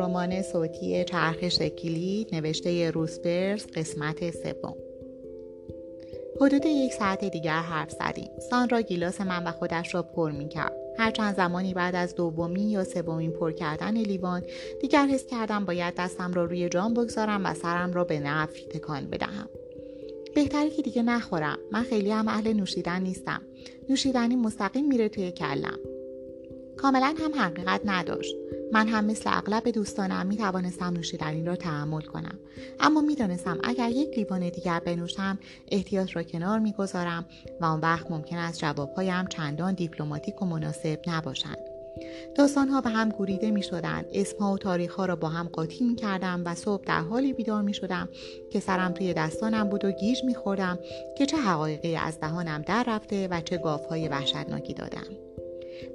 رمان صوتی چرخ شکلی نوشته روسپرس قسمت سوم. حدود یک ساعت دیگر حرف زدیم. سان گیلاس من و خودش را پر می کرد. هر چند زمانی بعد از دومین یا سومین پر کردن لیوان دیگر حس کردم باید دستم را روی جام بگذارم و سرم را به نفی تکان بدهم. بهتره که دیگه نخورم. من خیلی هم اهل نوشیدن نیستم. نوشیدنی مستقیم میره توی کلم. کاملا هم حقیقت نداشت. من هم مثل اغلب دوستانم می توانستم نوشیدنی را تحمل کنم. اما می‌دانستم اگر یک لیوان دیگر بنوشم احتیاط را کنار می‌گذارم و آن وقت ممکن است جوابهایم چندان دیپلماتیک و مناسب نباشند. داستانها به هم گوریده می شدند اسمها و تاریخها را با هم قاطی می کردم و صبح در حالی بیدار می شدم که سرم توی دستانم بود و گیج می خوردم که چه حقایقی از دهانم در رفته و چه گافهای وحشتناکی دادم.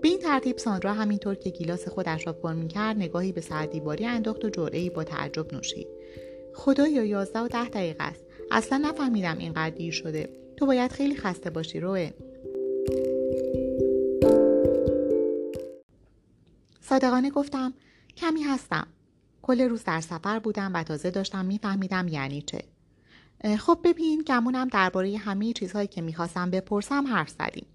به این ترتیب ساندرا همینطور که گیلاس خودش را پر می‌کرد نگاهی به سردیواری انداخت و جرعهای با تعجب نوشید. خدایا یازده و ده دقیقه است. اصلا نفهمیدم اینقدر دیر شده. تو باید خیلی خسته باشی روه. صادقانه گفتم کمی هستم. کل روز در سفر بودم و تازه داشتم میفهمیدم یعنی چه. خب ببین گمونم درباره همه چیزهایی که می‌خواستم بپرسم حرف زدیم.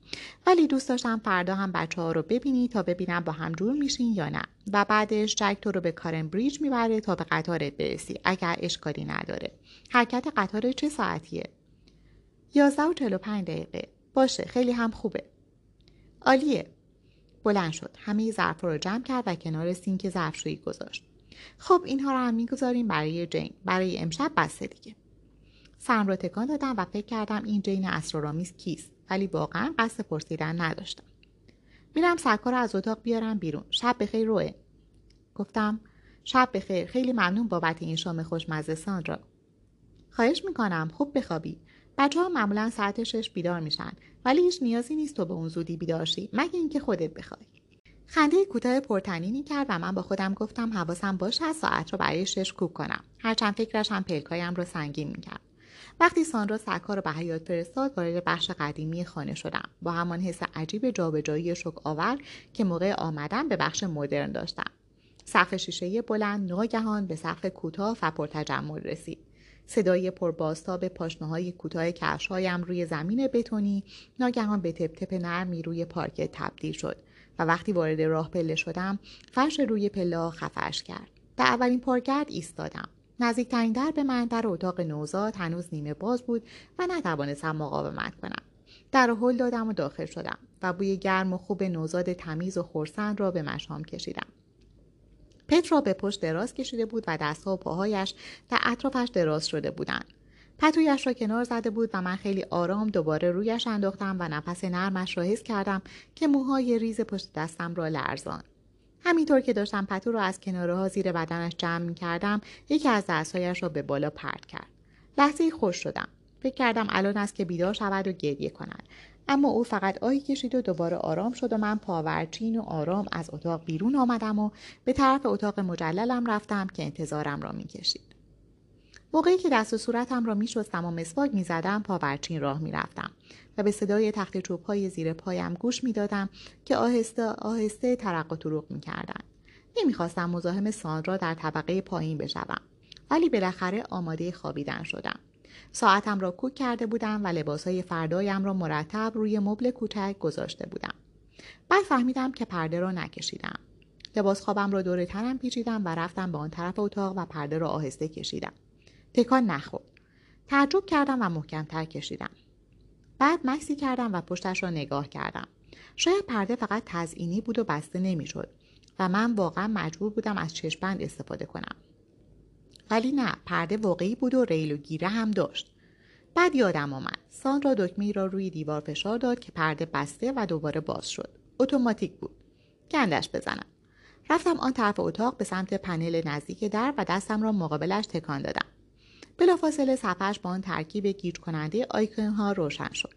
ولی دوست داشتم فردا هم بچه ها رو ببینی تا ببینم با هم جور میشین یا نه. و بعدش جک تو رو به کارن بریج می‌بره تا به قطارت برسی اگر اشکالی نداره. حرکت قطار چه ساعتیه؟ یازده و چلو پنج دقیقه. باشه خیلی هم خوبه. عالیه. بلند شد. همه ظرف رو جمع کرد و کنار سینک ظرفشویی گذاشت. خب اینها رو هم می‌گذاریم برای جین. برای امشب بسته دیگه. سرم را تکان دادم و فکر کردم این جین اسرارآمیز کیست ولی واقعا قصد پرسیدن نداشتم. میرم سرکار از اتاق بیارم بیرون. شب بخیر روه. گفتم شب بخیر. خیلی ممنون بابت این شام خوشمزه را خواهش می‌کنم خوب بخوابی. بچه ها معمولا ساعت شش بیدار میشن ولی هیچ نیازی نیست تو به اون زودی بیدار شی مگه اینکه خودت بخوای. خنده کوتاه پرتنینی کرد و من با خودم گفتم حواسم باشه ساعت رو برای شش کوک کنم. هرچند فکرش هم پلکایم رو سنگین می‌کرد. وقتی ساندرا سکا رو به حیات فرستاد وارد بخش قدیمی خانه شدم. با همان حس عجیب جابجایی شک آور که موقع آمدن به بخش مدرن داشتم. سقف شیشه بلند ناگهان به سقف کوتاه و پرتجمل رسید. صدای پربازتاب پاشنه های کوتاه کفشهایم روی زمین بتونی ناگهان به تپ تپ نرمی روی پارکت تبدیل شد و وقتی وارد راه پله شدم فرش روی پله خفش کرد. در اولین پارگرد ایستادم. نزدیکترین در به من در اتاق نوزاد هنوز نیمه باز بود و نتوانستم مقاومت کنم. در هل دادم و داخل شدم و بوی گرم و خوب نوزاد تمیز و خورسند را به مشام کشیدم. پترا به پشت دراز کشیده بود و دستها و پاهایش در اطرافش دراز شده بودند. پتویش را کنار زده بود و من خیلی آرام دوباره رویش انداختم و نفس نرمش را حس کردم که موهای ریز پشت دستم را لرزان همینطور که داشتم پتو را از کناره ها زیر بدنش جمع می کردم یکی از دستهایش را به بالا پرد کرد. لحظه خوش شدم. فکر کردم الان است که بیدار شود و گریه کند. اما او فقط آهی کشید و دوباره آرام شد و من پاورچین و آرام از اتاق بیرون آمدم و به طرف اتاق مجللم رفتم که انتظارم را می‌کشید. موقعی که دست و صورتم را میشستم و مسواک می‌زدم پاورچین راه می‌رفتم و به صدای تخت چوب های زیر پایم گوش می‌دادم که آهسته آهسته ترق و طروق می‌کردند. نمی‌خواستم مزاحم ساندرا در طبقه پایین بشوم ولی بالاخره آماده خوابیدن شدم. ساعتم را کوک کرده بودم و لباسهای فردایم را مرتب روی مبل کوچک گذاشته بودم. بعد فهمیدم که پرده را نکشیدم. لباس خوابم را دور تنم پیچیدم و رفتم به آن طرف اتاق و پرده را آهسته کشیدم. تکان نخورد. تعجب کردم و محکمتر کشیدم. بعد مکسی کردم و پشتش را نگاه کردم. شاید پرده فقط تزئینی بود و بسته نمی‌شد و من واقعا مجبور بودم از چشمبند استفاده کنم. ولی نه پرده واقعی بود و ریل و گیره هم داشت. بعد یادم آمد. ساندرا دکمه را روی دیوار فشار داد که پرده بسته و دوباره باز شد. اتوماتیک بود. گندش بزنم. رفتم آن طرف اتاق به سمت پنل نزدیک در و دستم را مقابلش تکان دادم. بلافاصله صفحش با آن ترکیب گیج کننده آیکون ها روشن شد.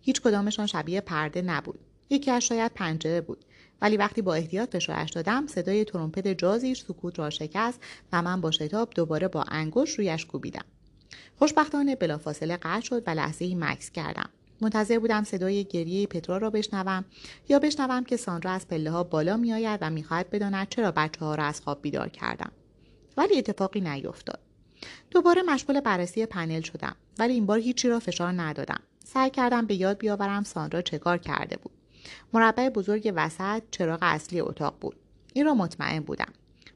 هیچ کدامشان شبیه پرده نبود. یکی از شاید پنجره بود. ولی وقتی با احتیاط فشارش دادم صدای ترومپت جازیش سکوت را شکست و من با شتاب دوباره با انگشت رویش کوبیدم. خوشبختانه بلافاصله قطع شد و لحظه ای مکس کردم. منتظر بودم صدای گریه پترا را بشنوم یا بشنوم که ساندرا از پله ها بالا میآید و می‌خواهد بداند چرا بچه ها را از خواب بیدار کردم. ولی اتفاقی نیفتاد دوباره مشغول بررسی پنل شدم ولی این بار هیچی را فشار ندادم. سعی کردم به یاد بیاورم ساندرا چه کار کرده بود. مربع بزرگ وسط چراغ اصلی اتاق بود. این را مطمئن بودم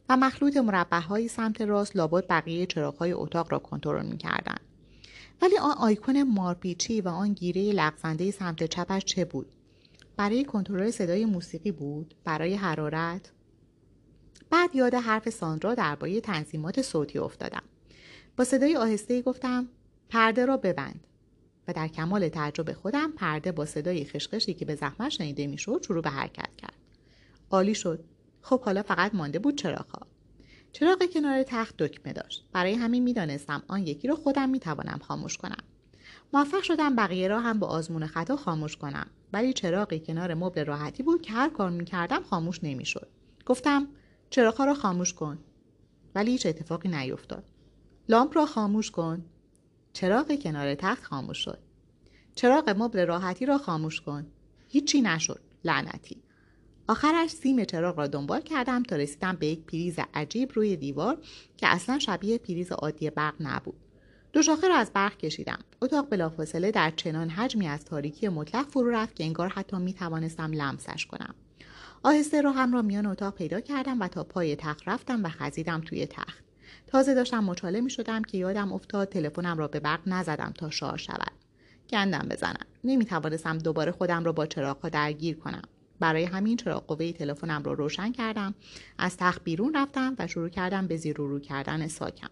و مخلوط مربع سمت راست لابد بقیه چراغهای اتاق را کنترل می‌کردند. ولی آن آیکون مارپیچی و آن گیره لغزنده سمت چپش چه بود؟ برای کنترل صدای موسیقی بود؟ برای حرارت؟ بعد یاد حرف ساندرا درباره تنظیمات صوتی افتادم. با صدای آهسته گفتم پرده را ببند. و در کمال تعجب خودم پرده با صدای خشخشی که به زحمت شنیده می‌شد شروع به حرکت کرد. عالی شد. خب حالا فقط مانده بود چراغها. چراغ کنار تخت دکمه داشت. برای همین می‌دانستم آن یکی را خودم می‌توانم خاموش کنم. موفق شدم بقیه را هم با آزمون خطا خاموش کنم. ولی چراغی کنار مبل راحتی بود که هر کار می‌کردم خاموش نمی‌شد. گفتم چراغها را خاموش کن. ولی هیچ اتفاقی نیفتاد. لامپ را خاموش کن. چراغ کنار تخت خاموش شد. چراغ مبل راحتی را خاموش کن. هیچی نشد. لعنتی. آخرش سیم چراغ را دنبال کردم تا رسیدم به یک پریز عجیب روی دیوار که اصلا شبیه پریز عادی برق نبود. دو شاخه را از برق کشیدم. اتاق بلافاصله در چنان حجمی از تاریکی مطلق فرو رفت که انگار حتی می توانستم لمسش کنم. آهسته راهم را میان اتاق پیدا کردم و تا پای تخت رفتم و خزیدم توی تخت. تازه داشتم مچاله می شدم که یادم افتاد تلفنم را به برق نزدم تا شار شود. گندم بزنم. نمی توانستم دوباره خودم را با چراغها درگیر کنم. برای همین چراغ قوه تلفنم را روشن کردم از تخت بیرون رفتم و شروع کردم به زیر رو کردن ساکم.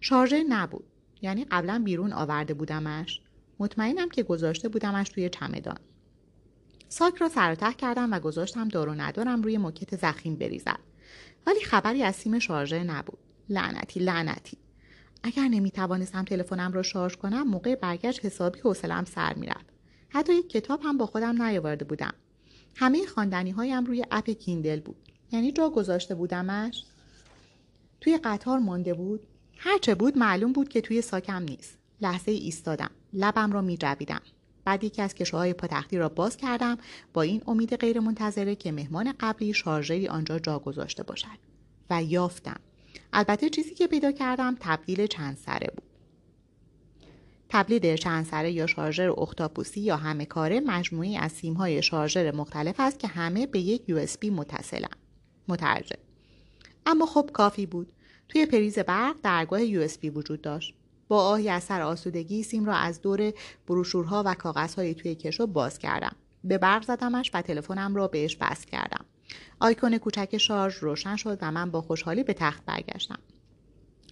شارژر نبود یعنی قبلا بیرون آورده بودمش. مطمئنم که گذاشته بودمش توی چمدان. ساک را سر کردم و گذاشتم دار و ندارم روی موکت زخیم بریزد. ولی خبری از سیم شارژر نبود. لعنتی لعنتی. اگر نمی توانستم تلفنم را شارژ کنم موقع برگشت حسابی حوصلم سر می‌رفت. حتی یک کتاب هم با خودم نیاورده بودم. همه خواندنی هایم روی اپ کیندل بود. یعنی جا گذاشته بودمش. توی قطار مانده بود. هرچه بود معلوم بود که توی ساکم نیست. لحظه ایستادم. لبم را می جویدم. بعد یکی از کشوهای پاتختی را باز کردم. با این امید غیرمنتظره که مهمان قبلی شارژری آنجا جا گذاشته باشد. و یافتم. البته چیزی که پیدا کردم تبدیل چند سره بود. تبدیل چند سره یا شارژر اختاپوسی یا همه کاره مجموعی از سیمهای شارژر مختلف است که همه به یک USB متصلن. مترجم. اما خب کافی بود. توی پریز برق درگاه USB وجود داشت. با آهی از سر آسودگی سیم را از دور بروشورها و کاغذهای توی کشو باز کردم. به برق زدمش و تلفنم را بهش بست کردم. آیکون کوچک شارژ روشن شد و من با خوشحالی به تخت برگشتم.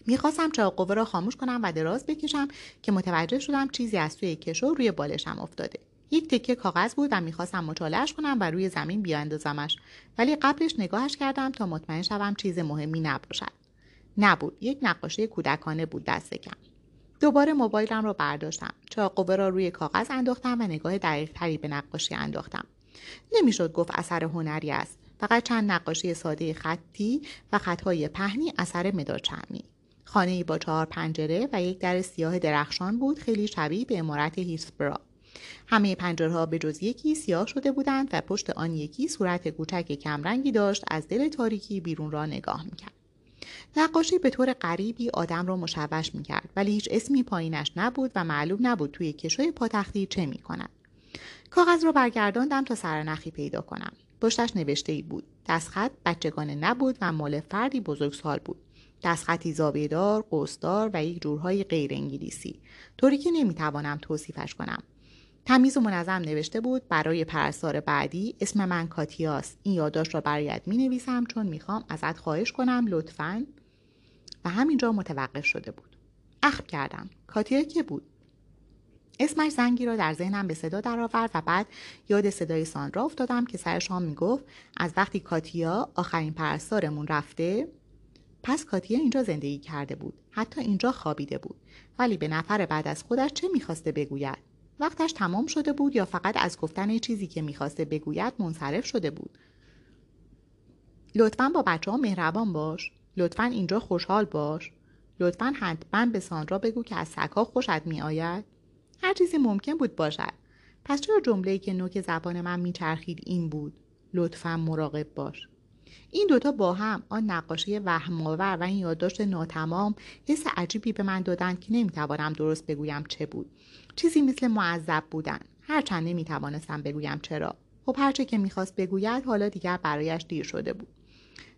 می‌خواستم چراغ قوه را خاموش کنم و دراز بکشم که متوجه شدم چیزی از توی کشو روی بالشم افتاده. یک تکه کاغذ بود و می‌خواستم مچالهاش کنم و روی زمین بیاندازمش. ولی قبلش نگاهش کردم تا مطمئن شوم چیز مهمی نباشد. نبود. یک نقاشی کودکانه بود دست کم. دوباره موبایلم را برداشتم. چراغ قوه را روی کاغذ انداختم و نگاه دقیقتری به نقاشی انداختم. نمی‌شد گفت اثر هنری است. فقط چند نقاشی ساده خطی و خطهای پهنی اثر مداد چرمی خانه با چهار پنجره و یک در سیاه درخشان بود خیلی شبیه به امارت هیسبرا. همه پنجرها به جز یکی سیاه شده بودند و پشت آن یکی صورت کوچک کمرنگی داشت از دل تاریکی بیرون را نگاه می‌کرد. نقاشی به طور غریبی آدم را مشوش می‌کرد ولی هیچ اسمی پایینش نبود و معلوم نبود توی کشوی پاتختی چه می‌کند. کاغذ را برگرداندم تا سرنخی پیدا کنم. پشتش نوشته ای بود. دستخط بچگانه نبود و مال فردی بزرگسال بود. دستخطی زاویهدار قوسدار و یک جورهای غیر انگلیسی. طوری که نمی‌توانم توصیفش کنم. تمیز و منظم نوشته بود برای پرستار بعدی اسم من کاتیاست این یادداشت را برایت می نویسم چون می‌خوام ازت خواهش کنم لطفا. و همینجا متوقف شده بود. اخم کردم. کاتیا که بود؟ اسمش زنگی را در ذهنم به صدا درآورد و بعد یاد صدای ساندرا افتادم که سر شام می‌گفت از وقتی کاتیا آخرین پرستارمون رفته پس کاتیا اینجا زندگی کرده بود حتی اینجا خوابیده بود. ولی به نفر بعد از خودش چه می‌خواسته بگوید؟ وقتش تمام شده بود یا فقط از گفتن چیزی که می‌خواسته بگوید منصرف شده بود؟ لطفا با بچه ها مهربان باش. لطفا اینجا خوشحال باش. لطفا حتما به ساندرا بگو که از سگها خوشت میآید. هر چیزی ممکن بود باشد. پس چرا جمله‌ای که نوک زبان من میچرخید این بود؟ لطفا مراقب باش. این دوتا با هم آن نقاشی وهمآور و این یادداشت ناتمام حس عجیبی به من دادند که نمی‌توانم درست بگویم چه بود. چیزی مثل معذب بودن. هرچند نمی‌توانستم بگویم چرا. خب هرچه که می‌خواست بگوید حالا دیگر برایش دیر شده بود.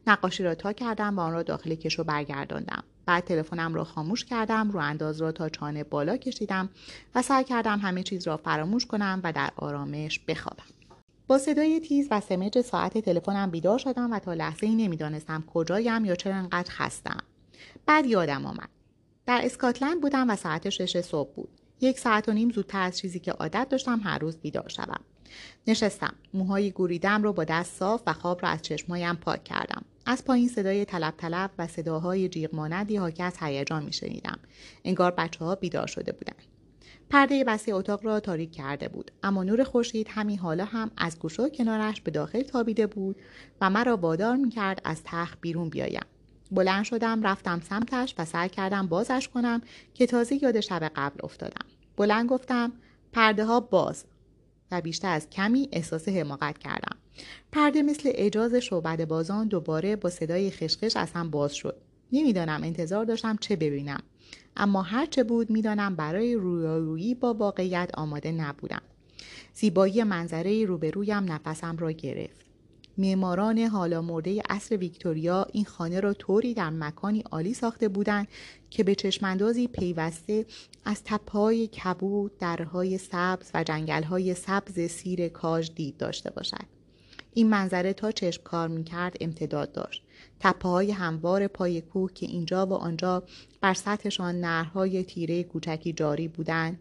نقاشی را تا کردم و آن را داخل کشو برگرداندم. بعد تلفنم را خاموش کردم رو انداز را تا چانه بالا کشیدم و سعی کردم همه چیز را فراموش کنم و در آرامش بخوابم. با صدای تیز و سمج ساعت تلفنم بیدار شدم و تا لحظه ای نمی‌دانستم کجایم یا چرا انقدر خستم. بعد یادم آمد. در اسکاتلند بودم و ساعت شش صبح بود. یک ساعت و نیم زودتر از چیزی که عادت داشتم هر روز بیدار شوم. نشستم. موهای گوریدم رو با دست صاف و خواب را از چشمایم پاک کردم. از پایین صدای طلب طلب و صداهای جیغ مانندی حاکی از هیجان میشنیدم. انگار بچه ها بیدار شده بودند پرده بسته اتاق را تاریک کرده بود. اما نور خورشید همین حالا هم از گوشه کنارش به داخل تابیده بود و مرا وادار می‌کرد از تخت بیرون بیایم. بلند شدم رفتم سمتش و سعی کردم بازش کنم که تازه یاد شب قبل افتادم. بلند گفتم پرده ها باز. و بیشتر از کمی احساس حماقت کردم. پرده مثل اجاز شعبد بازان دوباره با صدای خشخش از هم باز شد. نمی‌دانم انتظار داشتم چه ببینم. اما هرچه بود می‌دانم برای رویارویی با واقعیت آماده نبودم. زیبایی منظره روبرویم نفسم را گرفت. معماران حالا مرده عصر ویکتوریا این خانه را طوری در مکانی عالی ساخته بودند که به چشماندازی پیوسته از تپهای کبود درهای سبز و جنگلهای سبز سیر کاج دید داشته باشد. این منظره تا چشم کار می‌کرد امتداد داشت. تپه های هموار پای کوه که اینجا و آنجا بر سطحشان نرهای تیره کوچکی جاری بودند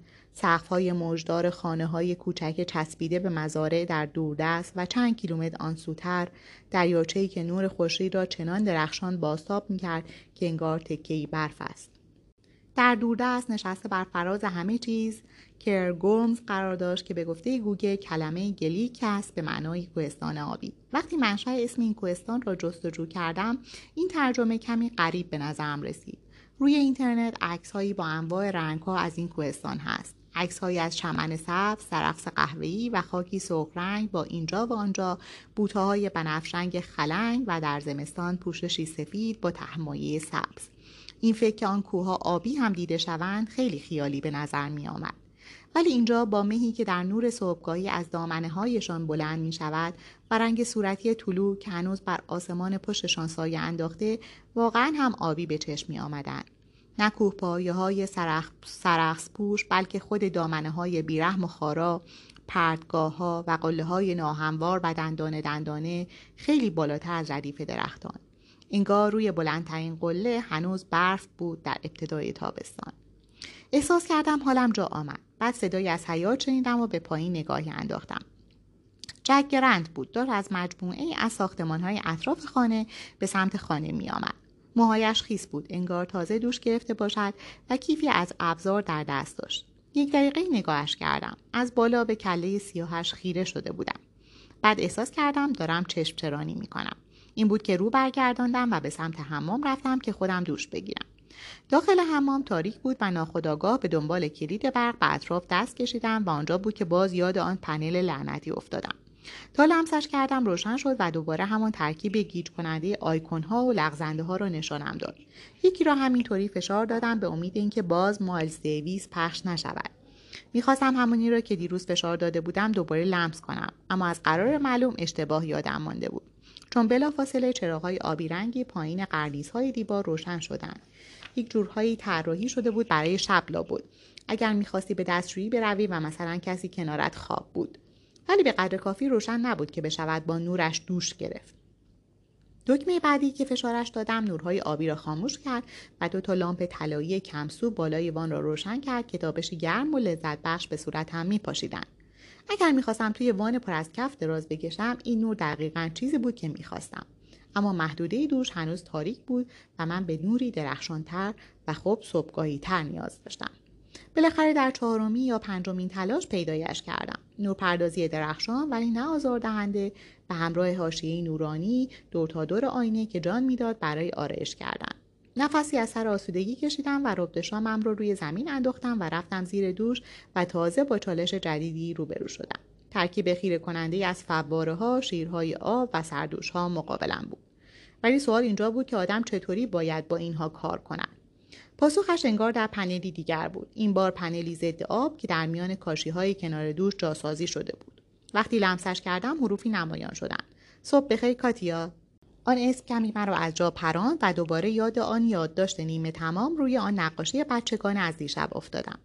های موجدار خانه های کوچک چسبیده به مزارع در دوردست و چند کیلومتر آن سوتر دریاچهای که نور خورشید را چنان درخشان بازتاب می‌کرد که انگار تکهای برف است. در دوردست نشسته بر فراز همه چیز کرنگورمز قرار داشت که به گفته گوگل کلمه گیلیک است به معنای کوهستان آبی. وقتی منشأ اسم این کوهستان را جستجو کردم این ترجمه کمی غریب به نظرم رسید. روی اینترنت عکسهایی با انواع رنگها از این کوهستان هست. عکسهایی از چمن سبز سرخس قهوه‌ای و خاکی سرخ رنگ با اینجا و آنجا بوتههای بنفشنگ خلنگ و در زمستان پوششی سفید با تهمایه سبز. این فکر که آن کوهها آبی هم دیده شوند خیلی خیالی به نظر می آمد. ولی اینجا با مهی که در نور صبحگاهی از دامنه هایشان بلند می شود و رنگ صورتی طلوع که هنوز بر آسمان پشتشان سایه انداخته واقعا هم آبی به چشم می آمدن. نه کوه پایه های سرخ، سرخص پوش بلکه خود دامنه های بیرحم و خارا پردگاه ها و قله های ناهموار و دندانه دندانه خیلی بالاتر از ردیف درختان. انگار روی بلندترین قله هنوز برف بود در ابتدای تابستان. احساس کردم حالم جا آمد. بعد صدایی از حیات شنیدم و به پایین نگاهی انداختم. جک گرند بود. دار از مجموعه از ساختمان های اطراف خانه به سمت خانه می آمد. موهایش خیس بود. انگار تازه دوش گرفته باشد و کیفی از ابزار در دست داشت. یک دقیقه نگاهش کردم. از بالا به کله سیاهش خیره شده بودم. بعد احساس کردم دارم چشم چرانی می کنم این بود که رو برگرداندم و به سمت حمام رفتم که خودم دوش بگیرم. داخل حمام تاریک بود و ناخداگاه به دنبال کلید برق به اطراف دست کشیدم و آنجا بود که باز یاد آن پنل لعنتی افتادم. تا لمسش کردم روشن شد و دوباره همان ترکیب گیج کننده آیکون ها و لغزنده ها را نشانم داد. یکی را همینطوری فشار دادم به امید اینکه باز مایلز دیویس پخش نشود. می‌خواستم همونی را که دیروز فشار داده بودم دوباره لمس کنم اما از قرار معلوم اشتباه یادم مانده بود. چون بلافاصله چراغهای آبی رنگی پایین های دیوار روشن شدند. یک جورهایی طراحی شده بود برای شب بود. اگر می‌خواستی به دستشویی بروی و مثلا کسی کنارت خواب بود. ولی به قدر کافی روشن نبود که بشود با نورش دوش گرفت. دکمه بعدی که فشارش دادم نورهای آبی را خاموش کرد و دو تا لامپ طلایی کمسو بالای وان را روشن کرد که تابشی گرم و لذت بخش به صورت هم می پاشیدن. اگر می‌خواستم توی وان پر از کف دراز بکشم این نور دقیقا چیزی بود که می‌خواستم. اما محدوده دوش هنوز تاریک بود و من به نوری درخشانتر و خوب صبحگاهی تر نیاز داشتم. بالاخره در چهارمی یا پنجمین تلاش پیدایش کردم. نورپردازی درخشان ولی نه آزاردهنده و همراه حاشیه نورانی دور تا دور آینه که جان می‌داد برای آرایش کردن. نفسی از سر آسودگی کشیدم و ربط شامم رو روی زمین انداختم و رفتم زیر دوش و تازه با چالش جدیدی روبرو شدم. ترکیب خیره کننده از فواره ها، شیرهای آب و سردوش ها مقابلم بود. ولی سوال اینجا بود که آدم چطوری باید با اینها کار کنند. پاسخش انگار در پنلی دیگر بود. این بار پنلی ضد آب که در میان کاشی های کنار دوش جاسازی شده بود. وقتی لمسش کردم حروفی نمایان شدند. صبح بخیر کاتیا. آن اسم کمی مرا از جا پراند و دوباره یاد آن یادداشت نیمه تمام روی آن نقاشی بچگان از دیشب افتادم.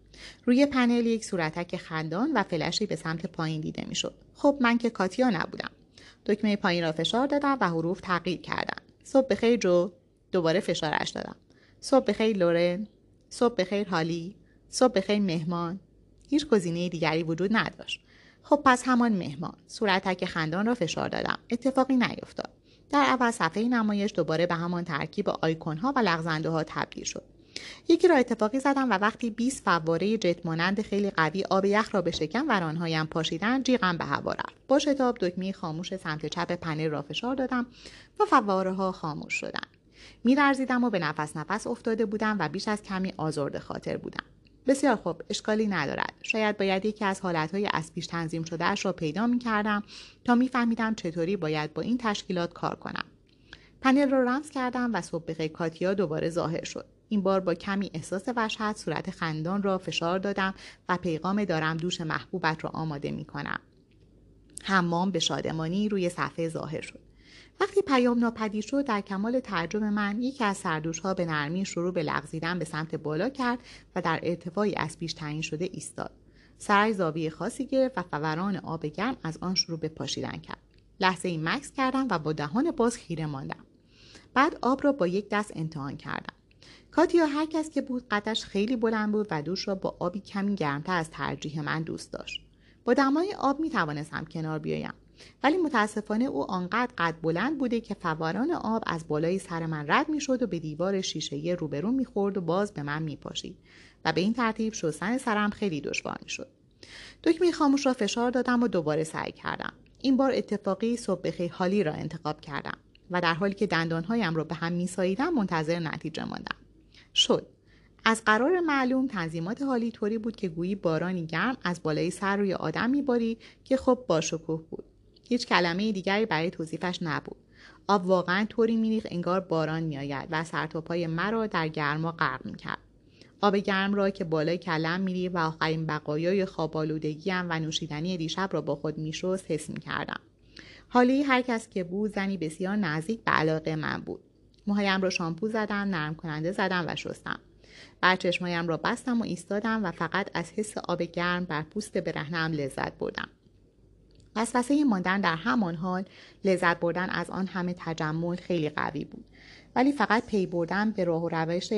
روی پنل یک صورتک خندان و فلشی به سمت پایین دیده می‌شد. خب من که کاتیا نبودم. دکمه پایین را فشار دادم و حروف تغییر کردم صبح بخیر جو. دوباره فشارش دادم. صبح بخیر لورن. صبح بخیر هالی. صبح بخیر مهمان. هیچ گزینه دیگری وجود نداشت. خب پس همان مهمان. صورتک خندان را فشار دادم. اتفاقی نیفتاد در اول صفحه نمایش دوباره به همان ترکیب آیکون ها و لغزنده ها تبدیل شد. یکی را اتفاقی زدم و وقتی 20 فواره جت مانند خیلی قوی آب یخ را به شکم و آنهایم پاشیدن جیغم به هوا رفت. با شتاب دکمه خاموش سمت چپ پنل را فشار دادم و فواره ها خاموش شدند. میلرزیدم و به نفس نفس افتاده بودم و بیش از کمی آزرده خاطر بودم. بسیار خوب اشکالی ندارد شاید باید یکی از حالتهای از پیش تنظیم شدهاش را پیدا می کردم تا میفهمیدم چطوری باید با این تشکیلات کار کنم پنل را رمز کردم و صبح کاتیا دوباره ظاهر شد این بار با کمی احساس وحشت صورت خندان را فشار دادم و پیغام دارم دوش محبوبت را آماده می کنم. حمام به شادمانی روی صفحه ظاهر شد. وقتی پیام ناپدید شد در کمال تعجب من یکی از سردوش ها به نرمی شروع به لغزیدن به سمت بالا کرد و در ارتفاعی از پیش تعیین شده ایستاد. سرای زاویه خاصی گرفت و فوران آب گرم از آن شروع به پاشیدن کرد. لحظه ای مکس کردم و با دهان باز خیره ماندم. بعد آب را با یک دست امتحان کردم. کاتیا هر کس که بود قدش خیلی بلند بود و دوش را با آبی کمی گرمتر از ترجیح من دوست داشت. با دمای آب می توانستم کنار بیایم. ولی متاسفانه او آنقدر قد بلند بوده که فواران آب از بالای سر من رد می شد و به دیوار شیشه روبرو می خورد و باز به من می پاشید و به این ترتیب شستن سرم خیلی دشوار می شد. دکمه خاموش را فشار دادم و دوباره سعی کردم. این بار اتفاقی صبح حالی را انتخاب کردم و در حالی که دندانهایم را به هم می ساییدم منتظر نتیجه ماندم. شد. از قرار معلوم تنظیمات حالی طوری بود که گویی بارانی گرم از بالای سر روی آدم میباری که خب باشکوه بود هیچ کلمه دیگری برای توصیفش نبود. آب واقعا طوری میریخ انگار باران میآید و سرتاپای مرا در گرما غرق می‌کرد. آب گرم را که بالای کلم میری و آخرین بقایای خوابالودگیم و نوشیدنی دیشب را با خود میشست حس می‌کردم. حالی هر کس که بود زنی بسیار نزدیک به علاقه من بود. موهایم را شامپو زدم نرم کننده زدم و شستم. بعد چشمایم را بستم و ایستادم و فقط از حس آب گرم بر پوست برهنم لذت بردم. وسوسه ماندن در همان حال لذت بردن از آن همه تجمل خیلی قوی بود. ولی فقط پی بردن به راه و روش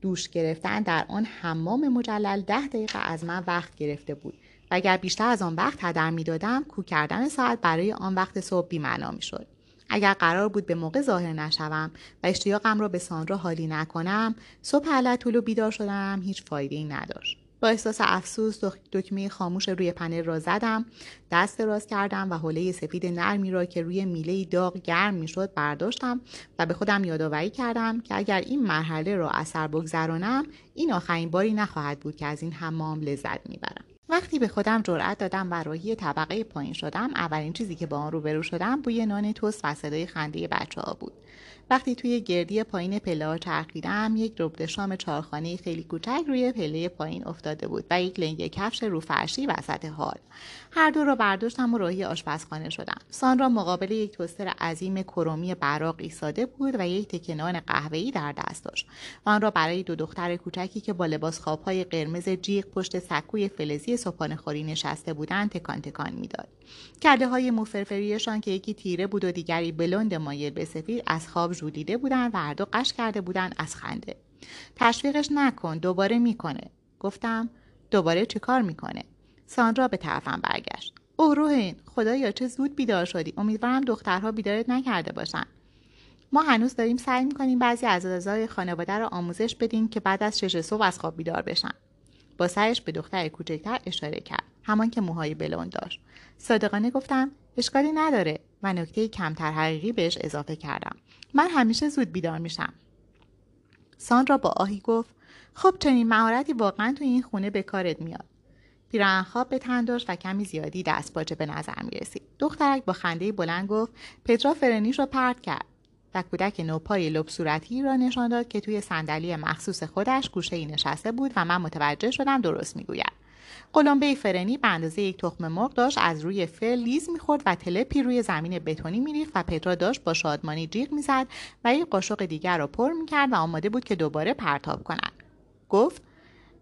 دوش گرفتن در آن حمام مجلل ده دقیقه از من وقت گرفته بود. و اگر بیشتر از آن وقت هدر می‌دادم کو کردن ساعت برای آن وقت صبح بیمعنا می‌شد. اگر قرار بود به موقع ظاهر نشوم و اشتیاقم را به سانرا حالی نکنم صبح علتول و بیدار شدم هیچ فایده ای نداشت. با احساس افسوس دکمه خاموش روی پنل را زدم دست دراز کردم و حوله سفید نرمی را که روی میله داغ گرم می‌شد برداشتم و به خودم یادآوری کردم که اگر این مرحله را اثر بگذرانم این آخرین باری نخواهد بود که از این حمام لذت می‌برم. وقتی به خودم جرأت دادم و راهی طبقه پایین شدم اولین چیزی که با آن روبرو شدم بوی نان توست و صدای خنده بچه ها بود. وقتی توی گردی پایین پله ها چرخیدم یک ربد شام چهارخانه خیلی کوچک روی پله پایین افتاده بود و یک لنگ کفش رو فرشی وسط حال. هر دو را برداشتم و راهی آشپزخانه شدم سان مقابل یک توستر عظیم کرومی براق ایستاده بود و یک تکنان قهوه‌ای در دست داشت. و آن را برای دو دختر کوچکی که با لباس خوابهای قرمز جیغ پشت سکوی فلزی صبحانه خوری نشسته بودند تکان تکان می‌داد. کرده های موفرفریشان که یکی تیره بود و دیگری بلند مایل به سفید از خواب ژولیده بودند و هر دو قش کرده بودند از خنده. تشویقش نکن دوباره می‌کنه. گفتم دوباره چه کار می‌کنه؟ ساندرا به طرفم برگشت. اوه روحین خدایا چه زود بیدار شدی. امیدوارم دخترها بیدارت نکرده باشن. ما هنوز داریم سعی می‌کنیم بعضی از اعضای خانواده را آموزش بدیم که بعد از شش صبح از خواب بیدار بشن. با سرش به دختر کوچکتر اشاره کرد. همان که موهای بلند داشت. صادقانه گفتم اشکالی نداره و نکته کمتر حقیقی بهش اضافه کردم. من همیشه زود بیدار میشم. ساندرا با آهی گفت خب چنین مهارتی واقعا توی این خونه به کارت میاد. پیراهن خواب به تن داشت و کمی زیادی دست باچه به نظر می رسید. دخترک با خنده بلند گفت پترا فرنیش را پرت کرد. و کودک نوپای لب صورتی را نشان داد که توی صندلی مخصوص خودش گوشه ای نشسته بود و من متوجه شدم درست می‌گوید. قلمبه فرنی به اندازه یک تخم مرغ داشت از روی فر لیز می‌خورد و تلپی روی زمین بتونی میریخت و پترا داشت با شادمانی جیغ می‌زد و یک قاشق دیگر را پر می‌کرد و آماده بود که دوباره پرتاب کند. گفت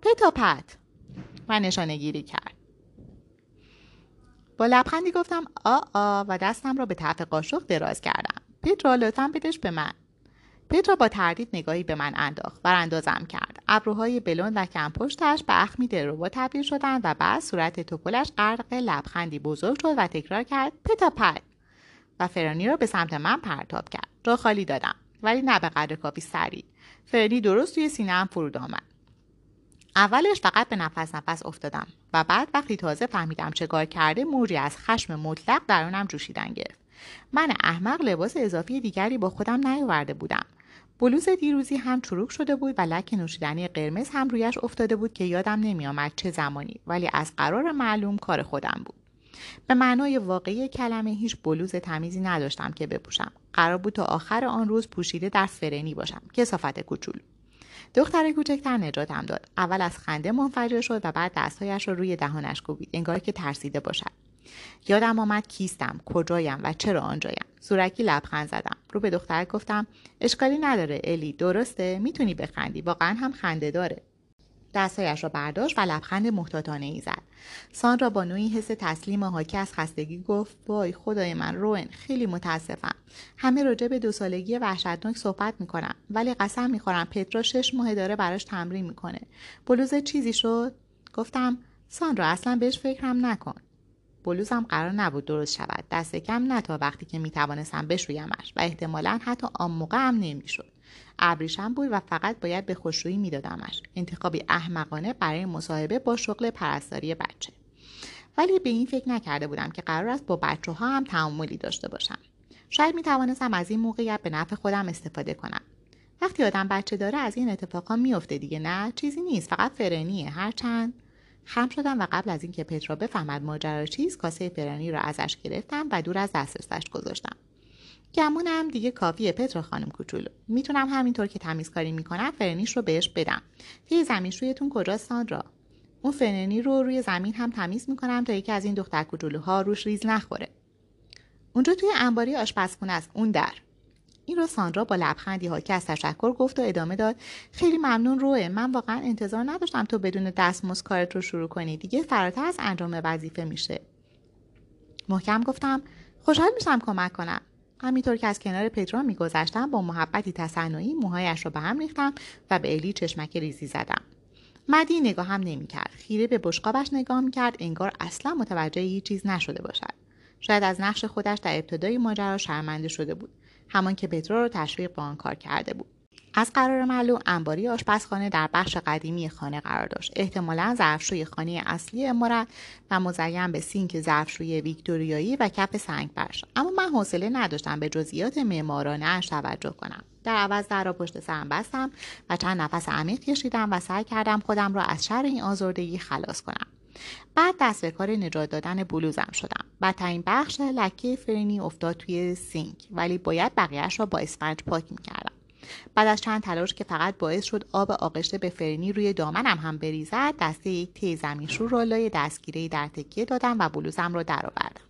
پتا پت و نشانه گیری کرد. با لبخندی گفتم آ آ و دستم را به طرف قاشق دراز کردم. پترا لطفا بدش به من. پترا با تردید نگاهی به من انداخت. و اندازم کرد. ابروهای بلند و کم پشتش به اخمی دلربا تبدیل شدند و بعد صورت توپلش غرق لبخندی بزرگ شد و تکرار کرد پتا پت و فرانی را به سمت من پرتاب کرد. را خالی دادم ولی نه به قدر کافی سریع. فرانی درست توی سینهام فرود آمد. اولش فقط به نفس نفس افتادم و بعد وقتی تازه فهمیدم چه کار کرده موجی از خشم مطلق درونم جوشیدن گرفت. من احمق لباس اضافی دیگری با خودم نیاورده بودم. بلوز دیروزی هم چروک شده بود و لک نوشیدنی قرمز هم رویش افتاده بود که یادم نمیآمد چه زمانی ولی از قرار معلوم کار خودم بود. به معنای واقعی کلمه هیچ بلوز تمیزی نداشتم که بپوشم. قرار بود تا آخر آن روز پوشیده در فرنی باشم. کسافت کوچولو. دختر کوچکتر نجاتم داد. اول از خنده منفجر شد و بعد دستهایش را روی دهانش کوبید. انگار که ترسیده باشد. یادم آمد کیستم کجایم و چرا آنجایم. زورکی لبخند زدم. رو به دختر گفتم اشکالی نداره الی درسته؟ می‌تونی بخندی. واقعا هم خنده داره. دستهایش را برداشت و لبخند محتاطانه ای زد. ساندرا با نوعی حس تسلیم حاکی از خستگی گفت وای خدای من روئن خیلی متاسفم. همه راجع به دو سالگی وحشتناک صحبت می‌کنم ولی قسم می‌خورم پترا شش ماه داره براش تمرین می‌کنه. بلوز چیزی شد؟ گفتم ساندرا اصلا بهش فکرم نکن. بلوزم قرار نبود درست شود. دست کم نه تا وقتی که می‌توانستم بشویمش و احتمالا حتی آن موقع هم نمی‌شد. ابریشم بود و فقط باید به خوشرویی میدادمش. انتخابی احمقانه برای مصاحبه با شغل پرستاری بچه. ولی به این فکر نکرده بودم که قرار است با بچه ها هم تعاملی داشته باشم. شاید می توانستم از این موقعیت به نفع خودم استفاده کنم. وقتی آدم بچه داره از این اتفاقا میفته دیگه نه؟ چیزی نیست فقط فرنیه. هرچند خم شدم و قبل از اینکه پترا بفهمد ماجرا چیست کاسه فرنی را ازش گرفتم و دور از دسترسش گذاشتم. گمونم دیگه کافیه. پترا خانم کوچولو می‌تونم همینطور که تمیزکاری می‌کنم فرنیش رو بهش بدم. تی زمین شویتون کجاست ساندرا اون فرنی رو روی زمین هم تمیز می‌کنم تا یکی از این دختر کوچولوها روش لیز نخوره. اونجا توی انباری آشپزخونه است اون در. این رو ساندرا با لبخندی حاکی از تشکر گفت و ادامه داد. خیلی ممنون روه من واقعا انتظار نداشتم تو بدون دستمزد کارت رو شروع کنی. دیگه فراتر از انجام وظیفه میشه. محکم گفتم خوشحال میشم کمک کنم. همینطور که از کنار پترا میگذشتم با محبتی تصنعی موهایش را به هم ریختم و به الی چشمک ریزی زدم. مدی نگاه هم نمی‌کرد. خیره به بشقابش نگاه می‌کرد انگار اصلا متوجه هیچ چیز نشده باشد. شاید از نقش خودش در ابتدای ماجرا شرمنده شده بود. همان که پترا را تشویق به آن کار کرده بود. از قرار معلوم انباری آشپزخانه در بخش قدیمی خانه قرار داشت. احتمالا ظرفشوی خانه اصلی امارت و مزین به سینک ظرفشویی ویکتوریایی و کف سنگ فرش اما من حوصله نداشتم به جزئیات معمارانه اش توجه کنم. در عوض در را پشت سرم بستم و چند نفس عمیق کشیدم و سعی کردم خودم را از شر این آزردگی خلاص کنم. بعد دست به کار نجات دادن بلوزم شدم. بدترین بخش لکه فرنی افتاد توی سینک ولی باید بقیهش را با اسفنج پاک می‌کردم. بعد از چند تلاش که فقط باعث شد آب آغشته به فرنی روی دامنم هم بریزد دسته یک تی زمینشو را لای دستگیره در تکیه دادم و بلوزم را درآوردم.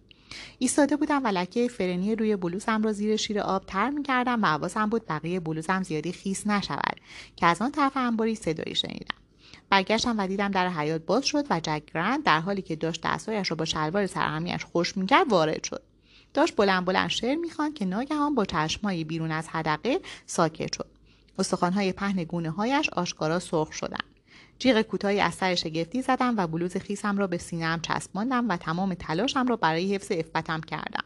ایستاده بودم و لکه فرنی روی بلوزم را زیر شیر آب تر می‌کردم و حواسم بود بقیه بلوزم زیادی خیس نشود که از آن طرف انباری صدایی شنیدم. برگشتم و دیدم در حیات باز شد و جک گرند در حالی که داشت دستهایش را با شلوار سرهمیاش خوش می‌کرد وارد شد. داشت بلند بلند شعر می‌خواند که ناگهان با چشمایی بیرون از حدقه ساکت شد. استخوانهای پهن گونه هایش آشکارا سرخ شدند. جیغ کوتاهی از سر شگفتی زدم و بلوز خیسم را به سینهام چسباندم و تمام تلاشم را برای حفظ افبتم کردم.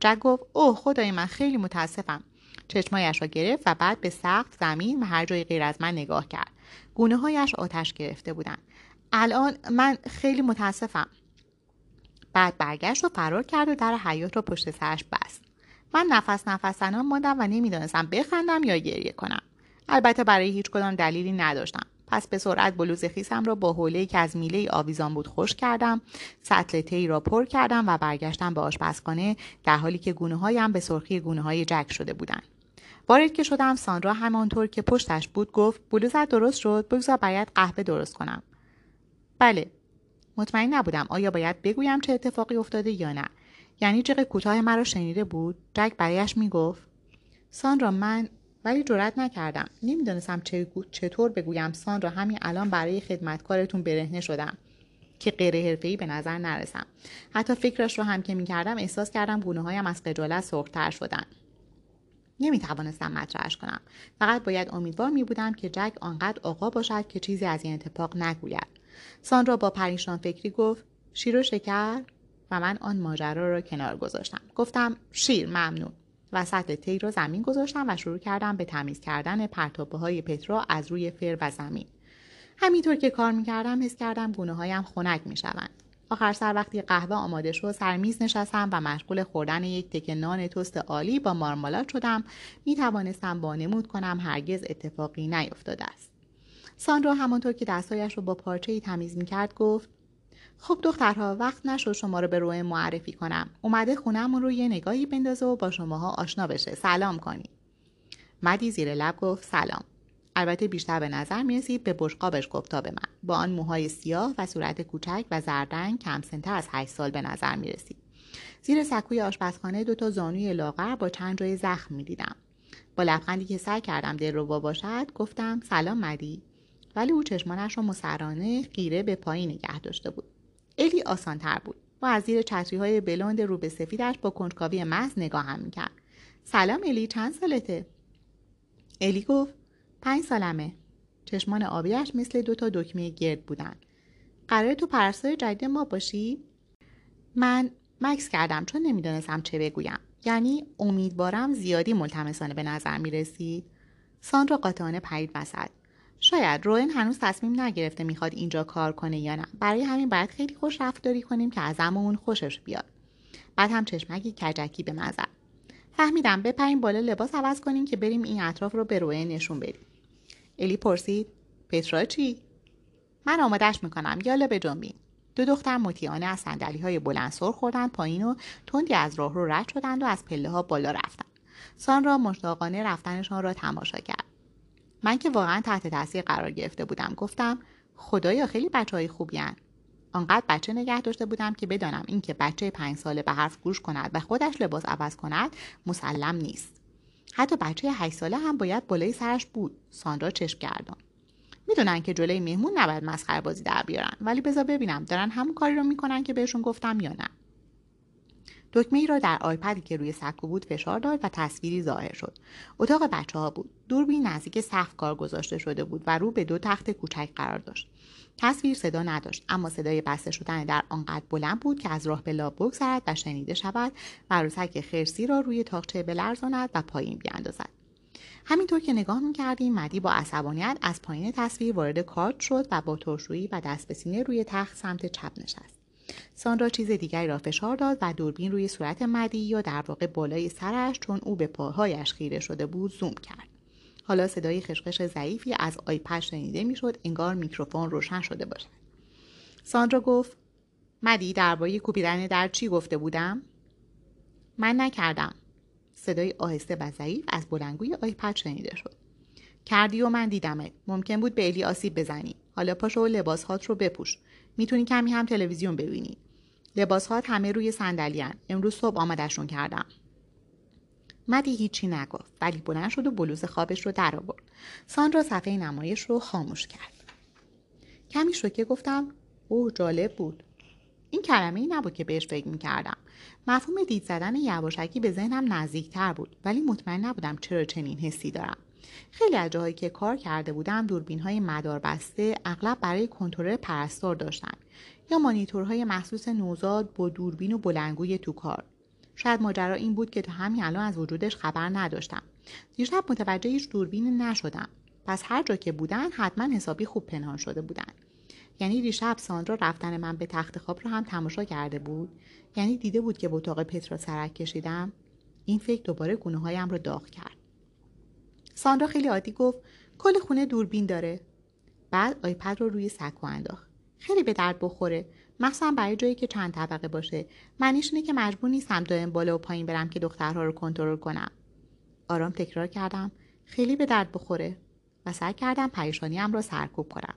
جک گفت اوه خدای من خیلی متاسفم. چشمایش را گرفت و بعد به سقف زمین و هر جای غیر از من نگاه کرد. گونه هایش آتش گرفته بودند. الان من خیلی متاسفم. بعد برگشت و فرار کرد و در حیات را پشت سرش بست. من نفس نفس زنان ماندم و نمی‌دانستم بخندم یا گریه کنم. البته برای هیچ کدام دلیلی نداشتم. پس به سرعت بلوز خیسم را با حوله که از میله آویزان بود خوش کردم سطل تی را پر کردم و برگشتم به آشپزخانه در حالی که گونه هایم به سرخی گونه های جک شده بودند. وارد که شدم ساندرا همانطور که پشتش بود گفت بلوزت درست شد بگذار باید قهوه درست کنم. بله مطمئن نبودم آیا باید بگویم چه اتفاقی افتاده یا نه. یعنی جق کوتاه مرا شنیده بود. جک برایش می‌گفت ساندرا من ولی جرأت نکردم. نمی‌دانستم چطور بگویم. ساندرا همین الان برای خدمتکارتون برهنه شدم. که غیر حرفه‌ای به نظر نرسم. حتی فکرش رو هم که می‌کردم احساس کردم گونه هایم از خجالت سرختر شدن. نمی توانستم مطرحش کنم. فقط باید امیدوار می بودم که جک آنقدر آقا باشد که چیزی از این اتفاق نگوید. ساندرا با پریشان فکری گفت شیر و شکر؟ و من آن ماجرا را کنار گذاشتم. گفتم شیر ممنون. و سطل تی را زمین گذاشتم و شروع کردم به تمیز کردن پرتابه های پترا از روی فر و زمین. همینطور که کار می‌کردم حس کردم گونه هایم خنک می‌شوند. آخر سر وقتی قهوه آماده شد سر میز نشستم و مشغول خوردن یک تکه نان توست عالی با مارمالاد شدم. می توانستم بانمود کنم هرگز اتفاقی نیفتاده است. ساندرا همانطور که دستهایش را با پارچه ای تمیز می کرد گفت خب دخترها وقت نشد شما رو به روی معرفی کنم. اومده خونمون رو یه نگاهی بندازه و با شماها آشنا بشه. سلام کنی. مدی زیر لب گفت سلام. البته بیشتر به نظر می‌رسید به بشقابش گفتا به من. با آن موهای سیاه و صورت کوچک و زردنگ کم سنتر از هشت سال به نظر می‌رسید. زیر سکوی آشپزخانه دو تا زانوی لاغر با چند جای زخم می‌دیدم. با لبخندی که سعی کردم دلربا باشد گفتم سلام مدی. ولی او چشمانش را مسرانه خیره به پایین نگه داشته بود. الی آسانتر بود. و از زیر چتری های بلند رو به سفیدش با کنجکاوی محض نگاه هم می‌کرد. سلام الی چند سالته؟ الی گفت پنج سالمه. چشمان آبیش مثل دو تا دکمه گرد بودن. قرار تو پرستار جدید ما باشی؟ من مکس کردم چون نمی‌دانستم چه بگویم. یعنی امیدوارم زیادی ملتمسانه به نظر می رسید ساندرا قاطعانه پرید وسط. شاید روین هنوز تصمیم نگرفته می‌خواد اینجا کار کنه یا نه. برای همین باید خیلی خوش رفتاری کنیم که از اون خوشش بیاد. بعد هم چشمکی کجکی به مزد فهمیدم بپریم بالا لباس عوض کنیم که بریم این اطراف رو به روین نشون بدیم. الی پرسید پترا چی؟ من آمادش می‌کنم یالا به جنبین دو دختر مطیعانه از صندلی های بلند سر خوردن پایین و تندی از راه رو رد شدند و از پله ها بالا رفتند. سان را مشتاقانه رفتنشان را تماشا کرد. من که واقعا تحت تاثیر قرار گرفته بودم. گفتم خدایا خیلی بچه های خوبی هن. آنقدر بچه نگه داشته بودم که بدانم اینکه بچه پنج ساله به حرف گوش کند و خودش لباس عوض کند مسلم نیست. حتی بچه هشت ساله هم باید بالای سرش بود. ساندرا چشم گردان. می‌دونن که جلوی مهمون نباید مسخره بازی در بیارن ولی بذار ببینم دارن همون کاری رو می‌کنن که بهشون گفتم یا نه. دکمه ای را در آیپدی که روی سکو بود فشار داد و تصویری ظاهر شد. اتاق بچه ها بود. دوربین نزدیک سقف کار گذاشته شده بود و رو به دو تخت کوچک قرار داشت. تصویر صدا نداشت اما صدای بسته شدن در آنقدر بلند بود که از راه به لاب بگذرد و شنیده شود و عروسک خرسی را روی تاقچه بلرزاند و پایین بیاندازد. همینطور که نگاه می‌کردیم مدی با عصبانیت از پایین تصویر وارد کارت شد و با ترشویی و دست به سینه روی تخت سمت چپ نشست. ساندرا چیز دیگری را فشار داد و دوربین روی صورت مدی یا در واقع بالای سرش چون او به پاهایش خیره شده بود زوم کرد. حالا صدای خشخش ضعیفی از آیپد شنیده می‌شد انگار میکروفون روشن شده باشد ساندرا گفت مدی درباره کوبیدن در چی گفته بودم؟ من نکردم. صدای آهسته و ضعیف از بلنگوی آیپد شنیده شد. کردی و من دیدمت. ممکن بود به الی آسیب بزنی. حالا پاشو و لباس هات رو بپوش. می‌تونی کمی هم تلویزیون ببینی. لباس هات همه روی صندلیان امروز صبح آمدشون کردم. مدی هیچی نگفت ولی بلند شد و بلوز خوابش رو در آورد. ساندرا صفحه نمایش رو خاموش کرد. کمی شوکه گفتم اوه جالب بود. این کلمه ای نبود که بهش فکر می‌کردم. مفهوم دید زدن یواشکی به ذهنم نزدیکتر بود ولی مطمئن نبودم چرا چنین حسی دارم. خیلی از جاهایی که کار کرده بودم دوربین های مدار بسته اغلب برای کنترل پرستار داشتن یا مانیتورهای مخصوص نوزاد با دوربین و بلنگوی تو کار. شاید ماجرا این بود که تا همین الان از وجودش خبر نداشتم. دیشب متوجه هیچ دوربین نشدم. پس هر جا که بودن حتما حسابی خوب پنهان شده بودن. یعنی دیشب ساندرا رفتن من به تخت خواب رو هم تماشا کرده بود؟ یعنی دیده بود که به اتاق پترا سرک کشیدم؟ این فکر دوباره گونه هایم رو داغ کرد. ساندرا خیلی عادی گفت کل خونه دوربین داره. بعد آیپد رو روی سکو انداخت. خیلی به درد بخوره. مخصوصا برای جایی که چند طبقه باشه. معنیش اینه که مجبور نیستم دائم بالا و پایین برم که دخترها رو کنترل کنم. آرام تکرار کردم. خیلی به درد بخوره. و سعی کردم پریشانیم را سرکوب کنم.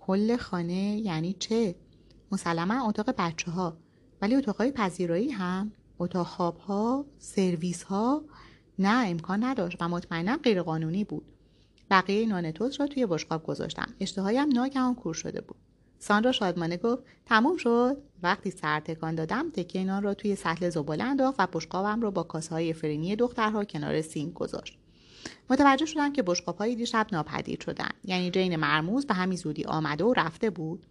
کل خانه یعنی چه؟ مسلما اتاق بچه ها ولی اتاقهای پذیرایی هم. اتاق خواب ها سرویس ها نه امکان نداشت و مطمئنم غیرقانونی بود. بقیه نان توست را توی بشقاب گذاشتم. اشتهایم ناگهان کور شده بود. ساندرا شادمانه گفت تموم شد. وقتی سر تکان دادم تکه نان را توی سطل زباله انداخت و بشقابم را با کاسه های فرینی دخترها کنار سینک گذاشت. متوجه شدم که بشقاب های دیشب ناپدید شدن. یعنی جین مرموز به همین زودی آمده و رفته بود.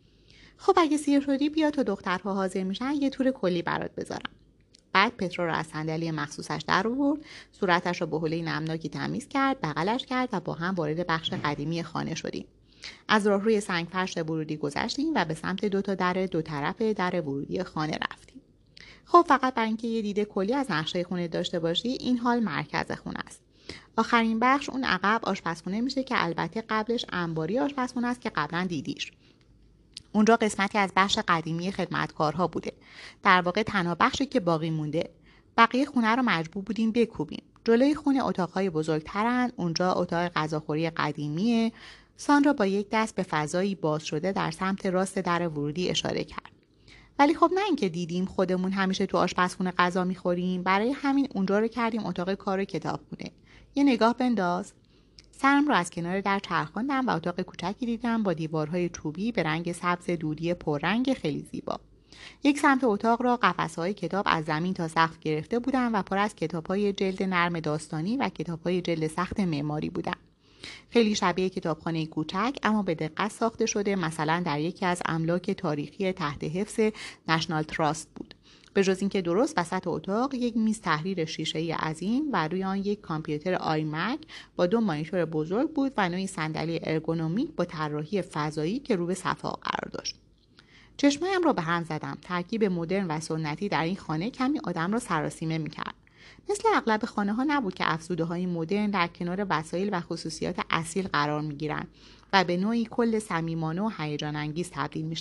خب اگه سیر شدی بیا تا دخترها حاضر میشن یه تور کلی برات بذارم. بعد پترو را از صندلی مخصوصش در آورد صورتش را به حوله نمناکی تمیز کرد بغلش کرد و با هم وارد بخش قدیمی خانه شدیم. از راهروی سنگ فرش ورودی گذشتیم و به سمت دو تا در دو طرف در ورودی خانه رفتیم. خب فقط برای اینکه یه دیده کلی از نقشه خونه داشته باشی این حال مرکز خونه است. آخرین بخش اون عقب آشپزخونه میشه که البته قبلش انباری آشپزخونه است که قبلا دیدیش. اونجا قسمتی از بخش قدیمی خدمتکارها بوده. در واقع تنها بخشی که باقی مونده. بقیه خونه رو مجبور بودیم بکوبیم. جلوی خونه اتاقهای بزرگترن. اونجا اتاق غذاخوری قدیمیه. ساندرا با یک دست به فضایی باز شده در سمت راست در ورودی اشاره کرد. ولی خب نه اینکه دیدیم خودمون همیشه تو آشپزخونه غذا می‌خوریم. برای همین اونجا رو کردیم اتاق کار کتابخونه. یه نگاه بنداز. سرم رو از کنار در چرخاندم و اتاق کوچکی دیدم با دیوارهای چوبی به رنگ سبز دودی پررنگ خیلی زیبا. یک سمت اتاق را های کتاب از زمین تا سقف گرفته بودند و پر از های جلد نرم داستانی و های جلد سخت معماری بودند خیلی شبیه کتابخانه کوچک اما به دقت ساخته شده مثلا در یکی از املاک تاریخی تحت حفظ نشنال تراست بود. به جز اینکه درست وسط اتاق یک میز تحریر شیشه ای عظیم و روی آن یک کامپیوتر iMac با دو مانیتور بزرگ بود و نوعی صندلی ارگونومیک با طراحی فضایی که رو به صفحه قرار داشت. چشمایم را به هم زدم. ترکیب مدرن و سنتی در این خانه کمی آدم را سراسیمه می‌کرد. مثل اغلب خانه ها نبود که افزوده های مدرن در کنار وسایل و خصوصیات اصیل قرار می گیرند و به نوعی کل صمیمانه و هیجان انگیز تبدیل می.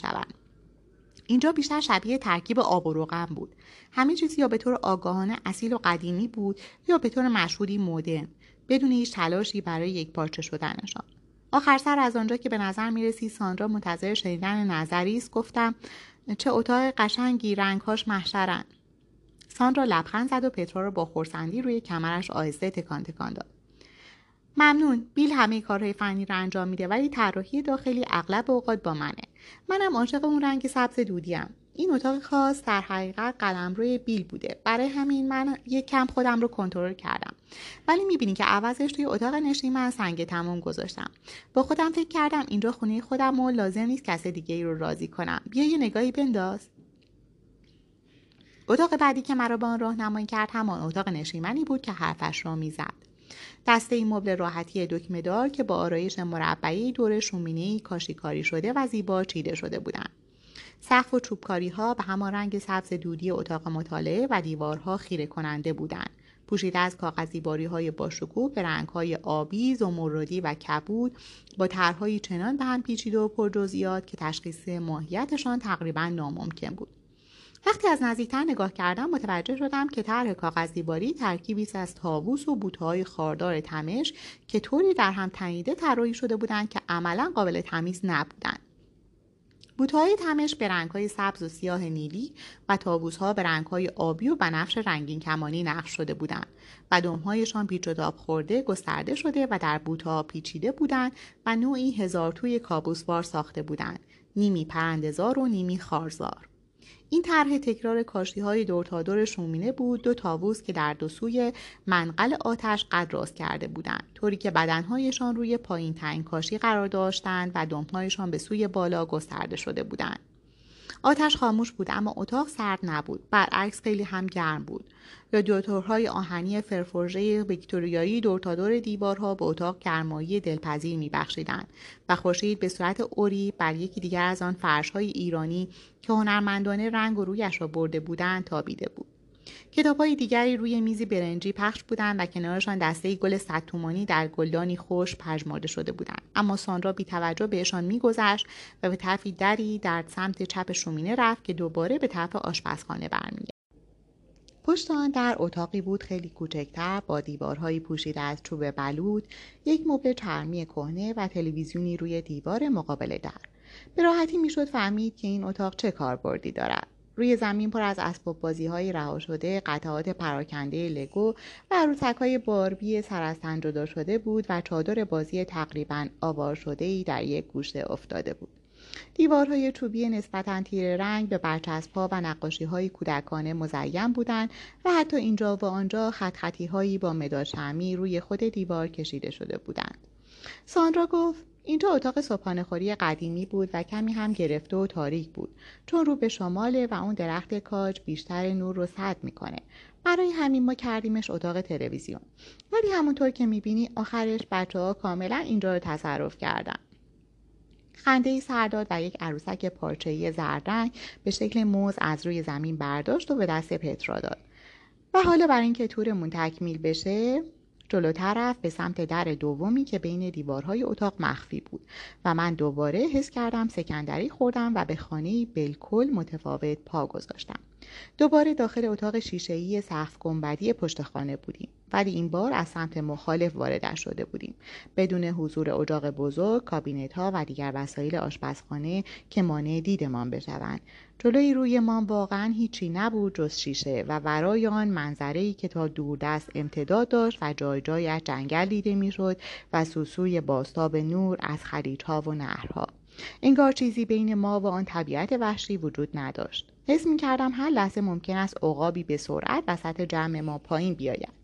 اینجا بیشتر شبیه ترکیب آب و روغن بود. همه چیز یا به طور آگاهانه اصیل و قدیمی بود یا به طور مشهودی مدرن بدون هیچ تلاشی برای یک پارچه شدنشان. آخر سر از آنجا که به نظر می رسید ساندرا منتظر شنیدن نظری است گفتم چه اتاق قشنگی رنگهاش محشرن. ساندرا لبخند زد و پترا را با خورسندی روی کمرش آهسته تکان تکان داد. ممنون. بیل همه کارهای فنی را انجام میده ولی طراحی داخلی اغلب اوقات با منه. منم عاشق اون رنگ سبز دودیم. این اتاق خاص در حقیقت قلم روی بیل بوده. برای همین من یک کم خودم رو کنترل کردم. ولی می‌بینی که عوضش توی اتاق نشین من سنگ تمام گذاشتم. با خودم فکر کردم اینجا خونه خودم و لازم نیست کس دیگه ای رو راضی کنم. بیا یه نگاهی بنداز. اتاق بعدی که مرا به آن راهنمایی کرد همان اتاق نشیمنی بود که حرفش را می‌زد. دسته این مبل راحتی دکمه دار که با آرایش مربعی دور شومینه کاشیکاری شده و زیبا چیده شده بودند سقف و چوبکاری ها به همان رنگ سبز دودی اتاق مطالعه و دیوارها خیره کننده بودند پوشیده از کاغذی باری های باشکوه به رنگ های آبی، زمردی و کبود با طرحهایی چنان به هم پیچیده و پرجزئیات که تشخیص ماهیتشان تقریبا ناممکن بود. وقتی از نزدیکتر نگاه کردم متوجه شدم که طرح کاغذ دیواری ترکیبی از تاووس و بوتهای خاردار تمش که طوری در هم تنیده طراحی شده بودند که عملا قابل تمیز نبودند. بوتهای تمش به رنگهای سبز و سیاه نیلی و تاووسها به رنگهای آبی و بنفش رنگین کمانی نقش شده بودند و دمهایشان پیچ و خورده گسترده شده و در بوتها پیچیده بودند و نوعی هزار توی کابوسوار ساخته بودند. نیمی پرندزار و نیمی خارزار. این طرح تکرار کاشی های دور تا دور شومینه بود دو تاووس که در دو سوی منقل آتش قد راست کرده بودند. طوری که بدنهایشان روی پایین تنگ کاشی قرار داشتند و دمهایشان به سوی بالا گسترده شده بودند. آتش خاموش بود اما اتاق سرد نبود. برعکس خیلی هم گرم بود. رادیاتورهای آهنی فرفورژه ویکتوریایی دور تا دور دیوارها به اتاق گرمایی دلپذیر میبخشیدند و خورشید به صورت اوری بر یکی دیگر از آن فرشهای ایرانی که هنرمندانه رنگ و رویش را برده بودند تابیده بود. کتاب های دیگری روی میزی برنجی پخش بودند و کنارشان دسته گل صد تومانی در گلدانی خوش پژمرده شده بودند. اما ساندرا بی توجه بهشان میگذشت و به طرفی دری در سمت چپ شومینه رفت که دوباره به طرف آشپزخانه برمیگشت. پشت آن در اتاقی بود خیلی کوچکتر با دیوارهایی پوشیده از چوب بلود یک مبل چرمی کهنه و تلویزیونی روی دیوار مقابل در. به راحتی می‌شد فهمید که این اتاق چه کاربردی دارد. روی زمین پر از اسباب بازی های رها شده، قطعات پراکنده لگو و عروسک های باربی سر از تن جدا شده بود و چادر بازی تقریبا آوار شده ای در یک گوشه افتاده بود. دیوارهای چوبی نسبتا تیر رنگ به برچسبها و نقاشی های کودکانه مزین بودند و حتی اینجا و آنجا خط خطی هایی با مداد شمی روی خود دیوار کشیده شده بودند. ساندرا گفت اینجا اتاق صبحانه خوری قدیمی بود و کمی هم گرفته و تاریک بود. چون رو به شماله و اون درخت کاج بیشتر نور رو سد می‌کنه. برای همین ما کردیمش اتاق تلویزیون. ولی همونطور که می‌بینی آخرش بچه ها کاملا اینجا رو تصرف کردن. خنده ای سرداد و یک عروسک پارچه‌ای زردرنگ به شکل موز از روی زمین برداشت و به دست پترا داد. و حالا برای اینکه تورمون تکمیل بشه جلوتر رفت به سمت در دومی که بین دیوارهای اتاق مخفی بود و من دوباره حس کردم سکندری خوردم و به خانه بالکل متفاوت پا گذاشتم. دوباره داخل اتاق شیشهای سقف گنبدی پشت خانه بودیم. ولی این بار از سمت مخالف وارد شده بودیم. بدون حضور اجاق بزرگ کابینت ها و دیگر وسایل آشپزخانه که مانع دیدمان بشوند. جلوی روی ما واقعا هیچی نبود جز شیشه و ورای آن منظره که تا دوردست امتداد داشت و جای جایش جنگل دیده می‌شد و سوسوی باستاب نور از خلیجها و نهرها. انگار چیزی بین ما و آن طبیعت وحشی وجود نداشت. حس می کردم هر لحظه ممکن است عقابی به سرعت وسط جمع ما پایین بیاید.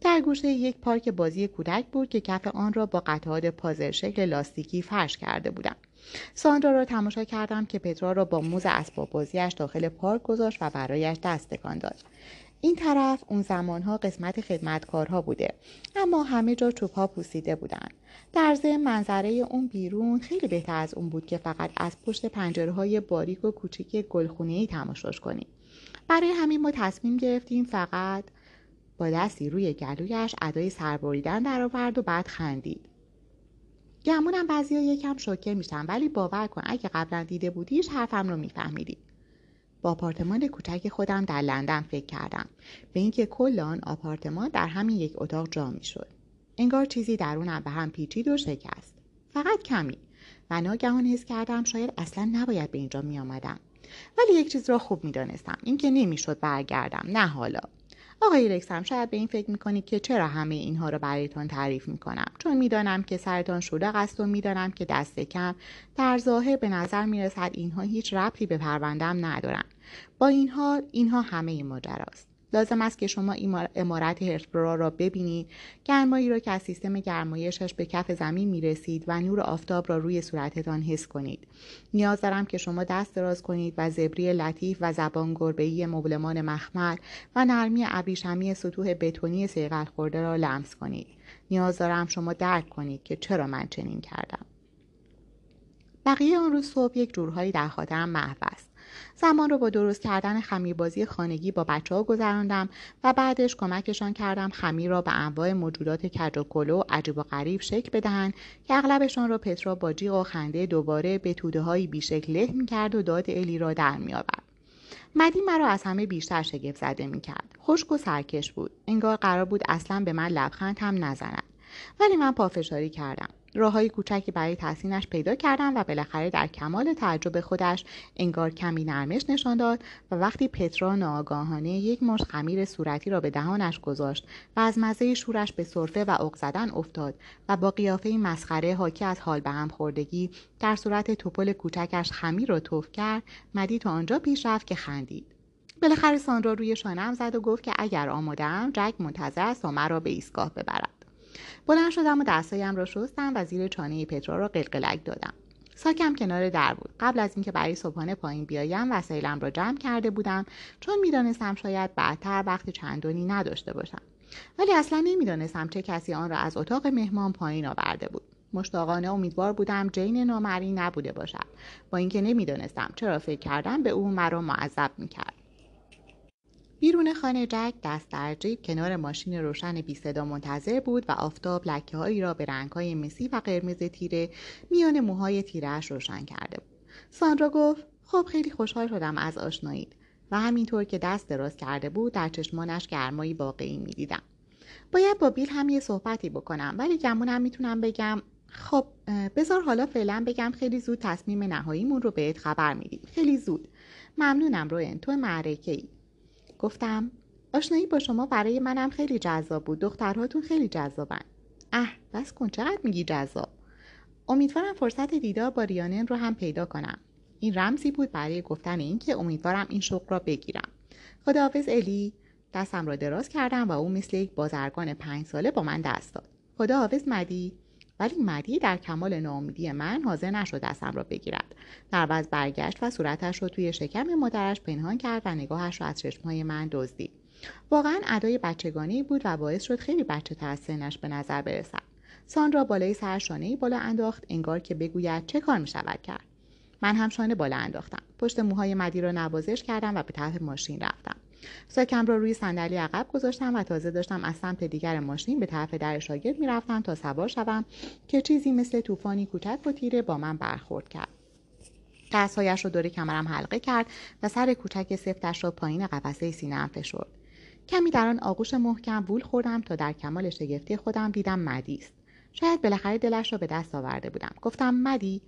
در گوشه یک پارک بازی کودک بود که کف آن را با قطعات پازل شکل لاستیکی فرش کرده بودم. ساندرا را تماشا کردم که پترا را با موز اسباب بازیاش داخل پارک گذاشت و برایش دست تکان داد. این طرف اون زمانها قسمت خدمتکارها بوده اما همه جا چوبها پوسیده بودند. در ضمن منظره اون بیرون خیلی بهتر از اون بود که فقط از پشت پنجره های باریک و کوچیک گلخونه ای تماشاش کنیم. برای همین ما تصمیم گرفتیم فقط با دستی روی گلویش ادای سربریدن درآورد و بعد خندید. گمونم بعضیا یکم شوکه میشن ولی باور کن اگه قبلا دیده بودیش حرفم رو میفهمیدی. با آپارتمان کوچک خودم در لندن فکر کردم. به اینکه کل آن آپارتمان در همین یک اتاق جا می‌شد. انگار چیزی درونم به هم پیچید و شکست. فقط کمی. و ناگهان حس کردم شاید اصلا نباید به اینجا می آمدم. ولی یک چیز را خوب می دانستم اینکه نمی‌شد برگردم. نه حالا. آقای رکسم شاید به این فکر می‌کنید که چرا همه اینها را برایتان تعریف می‌کنم؟ چون می‌دانم که سرتان شلوغ است و می‌دانم که دست کم در ظاهر به نظر می‌رسد اینها هیچ ربطی به پروندم ندارند با این حال اینها همه ماجراست. لازم است که شما امارت هرسبرا را ببینید. گرمایی را که از سیستم گرمایشش به کف زمین می رسید و نور آفتاب را روی صورتتان حس کنید. نیاز دارم که شما دست دراز کنید و زبری لطیف و زبان گربه‌ای مبلمان مخمل و نرمی ابریشمی سطوح بتونی سیغل خورده را لمس کنید. نیاز دارم شما درک کنید که چرا من چنین کردم. بقیه آن روز صبح یک جورهایی در خاطرم محو است. زمان رو با درست کردن خمیربازی خانگی با بچه ها گذراندم و بعدش کمکشان کردم خمیر را به انواع موجودات کج و کلو عجیب و غریب شکل بدهند که اغلبشان را پترا با جیغ و خنده دوباره به توده هایی بیشکل له می‌کرد و داد الی را در میآورد. مدی مرا از همه بیشتر شگفت زده می‌کرد. خشک و سرکش بود. انگار قرار بود اصلا به من لبخند هم نزند. ولی من پافشاری کردم. راههای کوچکی برای تحسینش پیدا کردم و بالاخره در کمال تعجب خودش انگار کمی نرمش نشان داد و وقتی پترا ناآگاهانه یک مشت خمیر صورتی را به دهانش گذاشت و از مزه شورش به صرفه و عق زدن افتاد و با قیافه مسخره حاکی از حال به هم خوردگی در صورت توپل کوچکش خمیر را توف کرد مدی تا آنجا پیش رفت که خندید. بالاخره ساندرا روی شانم زد و گفت که اگر آمادهام جک منتظر است تا مرا به ایستگاه ببرد. بلند شدم و دستایم را شستم و زیر چانه پترا را قلقلک دادم. ساکم کنار در بود. قبل از اینکه برای صبحانه پایین بیایم وسایلم را جمع کرده بودم چون می‌دانستم شاید بعدتر وقت چندانی نداشته باشم. ولی اصلا نمی‌دانستم چه کسی آن را از اتاق مهمان پایین آورده بود. مشتاقانه امیدوار بودم جین نامری نبوده باشد. با اینکه نمی‌دانستم چرا فکر کردم به او مرا معذب می‌کرد. بیرون خانه جک دست در جیب کنار ماشین روشن بی صدا منتظر بود و آفتاب لکه هایی را به رنگ های مسی و قرمز تیره میان موهای تیرهش روشن کرده بود. ساندرا گفت خب خیلی خوشحال شدم از آشنایید. و همینطور که دست دراز کرده بود در چشمانش گرمایی واقعی می‌دیدم. باید با بیل هم یه صحبتی بکنم ولی گمونم می‌تونم بگم. خب بذار حالا فعلا بگم خیلی زود تصمیم نهاییمون رو بهت خبر میدیم. خیلی زود. ممنونم روین تو معرکه ای گفتم آشنایی با شما برای منم خیلی جذاب بود. دخترهاتون خیلی جذابن. اه بس کن چقدر میگی جذاب؟ امیدوارم فرصت دیدار با ریانن رو هم پیدا کنم. این رمزی بود برای گفتن اینکه امیدوارم این شغل را بگیرم. خداحافظ الی دستم را دراز کردم و او مثل یک بازرگان پنج ساله با من دست داد. خداحافظ مدی. ولی مدی در کمال ناامیدی من حاضر نشد دستم را بگیرد. در وز برگشت و صورتش را توی شکم مادرش پنهان کرد و نگاهش را از چشمهای من دزدید. واقعا ادای بچگانی بود و باعث شد خیلی بچه تر سنش به نظر برسد. سان بالای سر شانهای بالا انداخت انگار که بگوید چه کار می شود کرد. من هم شانه بالا انداختم. پشت موهای مدی را نوازش کردم و به طرف ماشین رفتم. ساکم را روی صندلی عقب گذاشتم و تازه داشتم از سمت دیگر ماشین به طرف در شاگرد می‌رفتم تا سوار شوم که چیزی مثل طوفانی کوچک و تیره با من برخورد کرد. دستهایش را دور کمرم حلقه کرد و سر کوچک سفتش را پایین قفسه سینهام فشرد کمی در آن آغوش محکم وول خوردم تا در کمال شگفتی خودم دیدم مدی است. شاید بالاخره دلش را به دست آورده بودم. گفتم مدی؟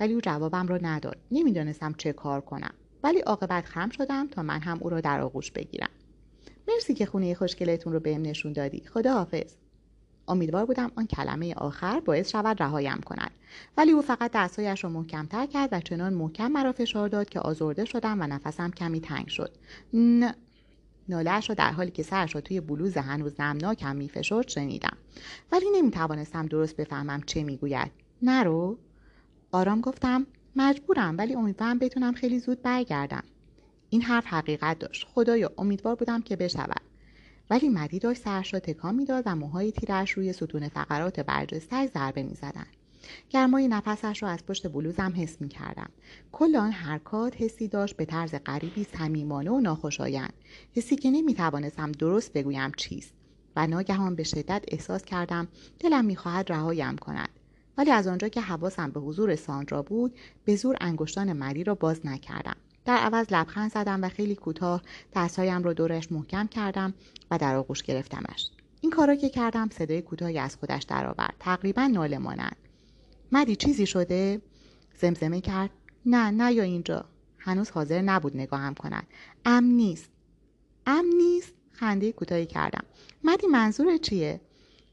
ولی او جوابم را نداد. نمی‌دانستم چه کار کنم. ولی عاقبت خم شدم تا من هم او را در آغوش بگیرم. مرسی که خونه خوشگلتون رو بهم نشون دادی. خدا حافظ امیدوار بودم آن کلمه آخر باعث شود رهایم کند. ولی او فقط دستهایش را محکمتر کرد و چنان محکم مرا فشار داد که آزرده شدم و نفسم کمی تنگ شد. نه نالهاش را در حالی که سرش را توی بلوز هنوز نمناکم میفشرد شنیدم. ولی نمی‌توانستم درست بفهمم چه می‌گوید. نرو. آرام گفتم مجبورم ولی امیدوارم بتونم خیلی زود برگردم این حرف حقیقت داشت خدایا امیدوار بودم که بشود ولی مدی داشت سرش را تکان می‌داد و موهای تیرش روی ستون فقرات برجستهاش ضربه می‌زدند گرمای نفسش را از پشت بلوزم حس می کردم. کل آن حرکات حسی داشت به طرز غریبی صمیمانه و ناخوشایند. حسی که نمی توانستم درست بگویم چیست و ناگهان به شدت احساس کردم دلم می‌خواهد رهایم کند. ولی از آنجا که حواسم به حضور ساندرا بود به زور انگشتان مری را باز نکردم. در عوض لبخند زدم و خیلی کوتاه دستهایم را دورش محکم کردم و در آغوش گرفتمش. این کارا که کردم صدای کوتاهی از خودش درآورد. تقریبا ناله مانند. مدی چیزی شده؟ زمزمه کرد. نه نه یا اینجا. هنوز حاضر نبود نگاهم کند. ام نیست. ام نیست؟ خنده کوتاهی کردم. مدی منظور چیه؟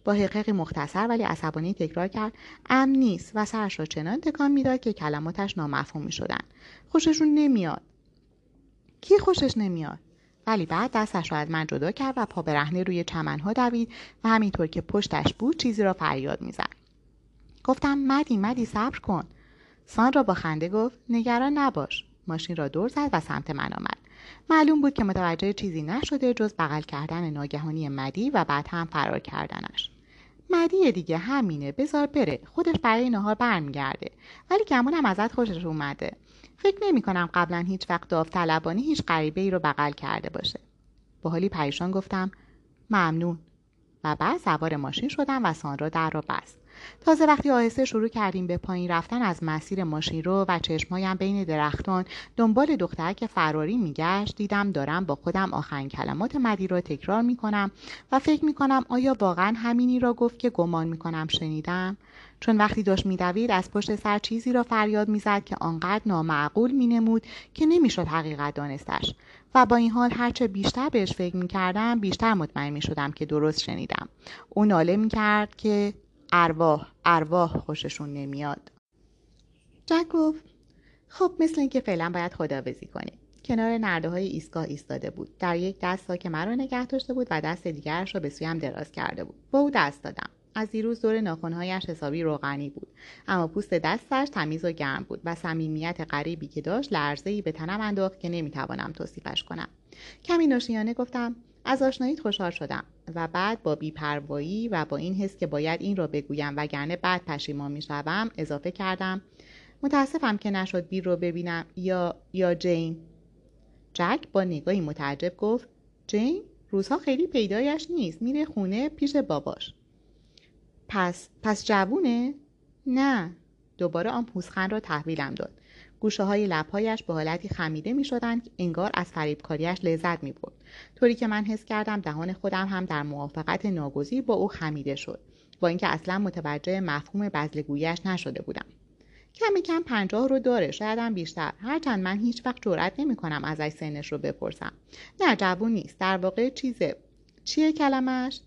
با حقیقی مختصر ولی عصبانی تکرار کرد. ام نیست و سرش را چنان تکان می‌داد که کلماتش نامفهومی شدن خوششون نمیاد. کی خوشش نمیاد؟ ولی بعد دستش را از من جدا کرد و پا برهنه روی چمنها دوید و همینطور که پشتش بود چیزی را فریاد می‌زد. گفتم مدی مدی صبر کن. سان را با خنده گفت نگران نباش. ماشین را دور زد و سمت من آمد. معلوم بود که متوجه چیزی نشده جز بغل کردن ناگهانی مدی و بعد هم فرار کردنش. مدی دیگه همینه بذار بره. خودش برای نهار برمیگرده. ولی گمونم ازت خوشش اومده. فکر نمی کنم قبلا هیچ وقت داوطلبانه هیچ غریبه ای رو بغل کرده باشه. با حالی پریشان گفتم ممنون. و بعد سوار ماشین شدم و سان را در را بست. تازه وقتی آهسته شروع کردیم به پایین رفتن از مسیر ماشین رو و چشمهایم بین درختان دنبال دختر که فراری میگشت دیدم دارم با خودم آخرین کلمات مدی را تکرار می‌کنم و فکر می‌کنم آیا واقعا همینی را گفت که گمان می‌کنم شنیدم؟ چون وقتی داشت میدوید از پشت سر چیزی را فریاد می‌زد که آنقدر نامعقول مینمود که نمی‌شد حقیقت دانستش. و با این حال هرچه بیشتر بهش فکر می‌کردم بیشتر مطمئن می‌شدم که درست شنیدم. او ناله می‌کرد که ارواح ارواح خوششون نمیاد. جک گفت خب مثل اینکه فعلا باید خداوزی کنیم. کنار نرده های ایستگاه ایستاده بود. در یک دست که مرا نگه داشته بود و دست دیگرش را به سویم دراز کرده بود. با او دست دادم. از دیروز دور ناخونهایش حسابی روغنی بود. اما پوست دستش تمیز و گرم بود و صمیمیت غریبی که داشت لرزهای به تنم انداخت که نمی‌توانم توصیفش کنم. کمی ناشیانه گفتم از آشناییت خوشحال شدم و بعد با بیپروایی و با این حس که باید این را بگویم وگرنه بعد پشیمان می‌شوم اضافه کردم. متاسفم که نشد بیر رو ببینم. یا یا جین؟ جک با نگاهی متعجب گفت جین روزها خیلی پیدایش نیست. میره خونه پیش باباش. پس پس جوونه؟ نه. دوباره آن پوزخند را تحویلم داد. گوشه های لبهایش به حالتی خمیده می شدند انگار از فریبکاریش لذت می برد. طوری که من حس کردم دهان خودم هم در موافقت ناگزیر با او خمیده شد. با اینکه اصلا متوجه مفهوم بزلگویش نشده بودم. کمی کم پنجاه رو داره. شایدم بیشتر. هرچند من هیچ وقت جرأت نمی کنم ازش سنش رو بپرسم. نه جوون نیست. در واقع چیزه. چیه کلمش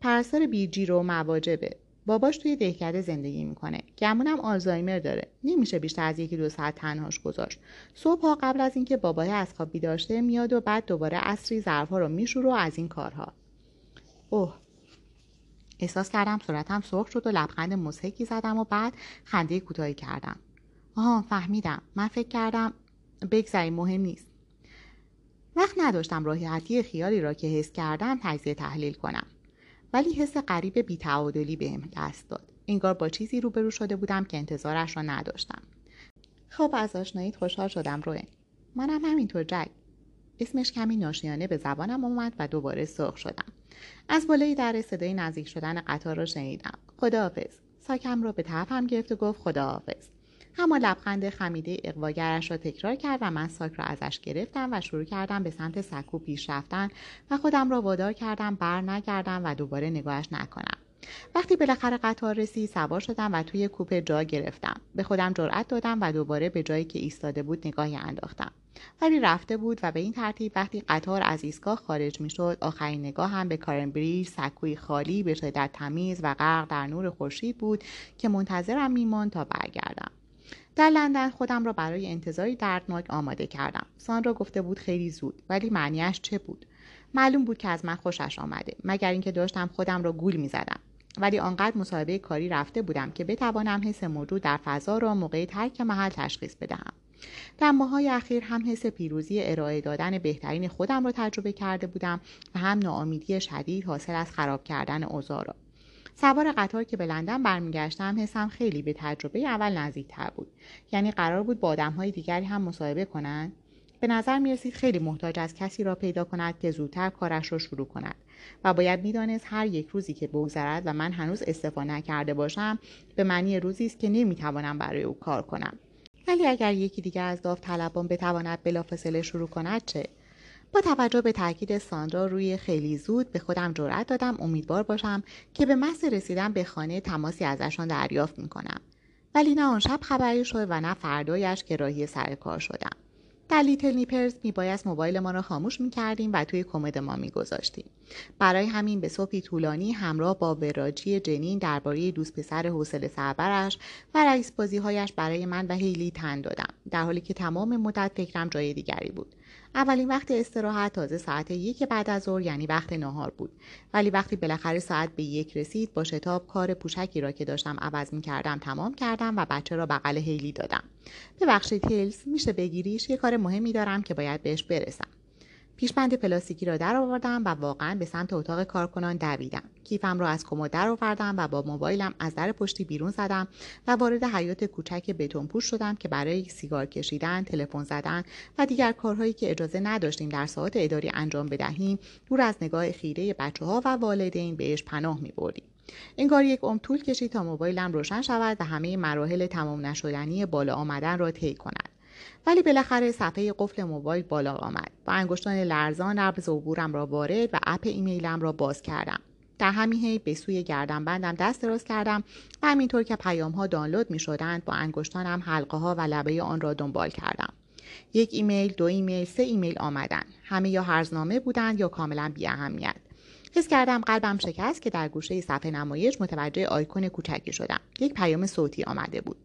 پرستار بیجی رو مواجبه باباش توی دهکده زندگی می‌کنه. گمونم آلزایمر داره. نمیشه بیشتر از یکی دو ساعت تنهاش گذاشت. صبح قبل از اینکه بابای از خواب بیداشته میاد و بعد دوباره اصری ظرفها رو میشوره از این کارها. اوه. احساس کردم صورتم سرخ شد و لبخند مضحکی زدم و بعد خنده کوتاهی کردم. آها فهمیدم. من فکر کردم بگذری مهم نیست. وقت نداشتم راحتی خیالی را که حس کردم تجزیه تحلیل کنم. ولی حس غریب بیتعادلی بهم دست داد. انگار با چیزی روبرو شده بودم که انتظارش را نداشتم. خب از آشناییت خوشحال شدم روین. منم همینطور جک. اسمش کمی ناشیانه به زبانم آمد و دوباره سرخ شدم. از بالای در صدای نزدیک شدن قطار را شنیدم. خداحافظ. ساکم را به طرفم گرفت و گفت خداحافظ. اما لبخند خمیده اقواگرش را تکرار کرد و من ساک را ازش گرفتم و شروع کردم به سمت سکو پیش رفتن و خودم را وادار کردم بر نگردم و دوباره نگاهش نکنم. وقتی بالاخره قطار رسید سوار شدم و توی کوپه جا گرفتم. به خودم جرأت دادم و دوباره به جایی که ایستاده بود نگاهی انداختم. ولی رفته بود و به این ترتیب وقتی قطار از ایستگاه خارج می‌شد آخرین نگاه هم به کارنبریج سکوی خالی به شدت تمیز و غرق در نور خورشید بود که منتظرم میماند تا برگردم. در لندن خودم را برای انتظاری دردناک آماده کردم. سان گفته بود خیلی زود ولی معنیش چه بود؟ معلوم بود که از من خوشش آمده مگر اینکه داشتم خودم را گول می‌زدم. ولی آنقدر مصاحبه کاری رفته بودم که بتوانم حس موجود در فضا را موقع ترک محل تشخیص بدهم. در ماهای اخیر هم حس پیروزی ارائه دادن بهترین خودم را تجربه کرده بودم و هم ناامیدی شدید حاصل از خراب کردن اوضاع را. سوار قطار که به لندن برمیگشتم حسم خیلی به تجربه اول نزدیکتر بود. یعنی قرار بود با آدمهای دیگری هم مصاحبه کنند به نظر می رسید خیلی محتاج از کسی را پیدا کند که زودتر کارش را شروع کند. و باید می‌دانست هر یک روزی که بگذرد و من هنوز استفاده نکرده باشم به معنی روزی است که نمی‌توانم برای او کار کنم. ولی اگر یکی دیگر از داوطلبان بتواند بلافاصله شروع کند چه؟ با توجه به تاکید ساندرا روی خیلی زود به خودم جرأت دادم امیدوار باشم که به محض رسیدن به خانه تماسی ازشان دریافت می‌کنم. ولی نه آن شب خبری شد و نه فردایش که راهی سر کار شدم. در لیتل نیپرز میبایست موبایل ما را خاموش می‌کردیم و توی کمد ما میگذاشتیم. برای همین به صبحی طولانی همراه با وراجی جنین درباره دوست پسر حوصله سربرش و رئیس بازیهایش برای من و هیلی تن دادم در حالی که تمام مدت فکرم جای دیگری بود. اولین وقت استراحت تازه ساعت یک بعد از ظهر یعنی وقت نهار بود. ولی وقتی بالاخره ساعت به یک رسید با شتاب کار پوشکی را که داشتم عوض می کردم تمام کردم و بچه را بغل هیلی دادم. ببخشید هیلز میشه بگیریش؟ یه کار مهمی دارم که باید بهش برسم. پیشبند پلاستیکی را در آوردم و واقعا به سمت اتاق کارکنان دویدم کیفم را از کمد در آوردم و با موبایلم از در پشتی بیرون زدم و وارد حیات کوچک بتون پوش شدم که برای سیگار کشیدن تلفن زدن و دیگر کارهایی که اجازه نداشتیم در ساعات اداری انجام بدهیم دور از نگاه خیره بچه ها و والدین بهش پناه می بردیم. انگار یک عمر طول کشید تا موبایلم روشن شود و همه مراحل تمام نشدنی بالا آمدن را طی کند ولی بالاخره صفحه قفل موبایل بالا آمد با انگشتان لرزان رمز عبورم را وارد و اپ ایمیلم را باز کردم. در همین حین به سوی بندم دست دراز کردم و همینطور که پیام ها دانلود می شدند با انگشتانم حلقه ها و لبه آن را دنبال کردم. یک ایمیل دو ایمیل سه ایمیل آمدن. همه یا هرزنامه بودند یا کاملا بی اهمیت حس کردم قلبم شکست که در گوشه صفحه نمایش متوجه آیکون کوچکی شدم. یک پیام صوتی آمده بود.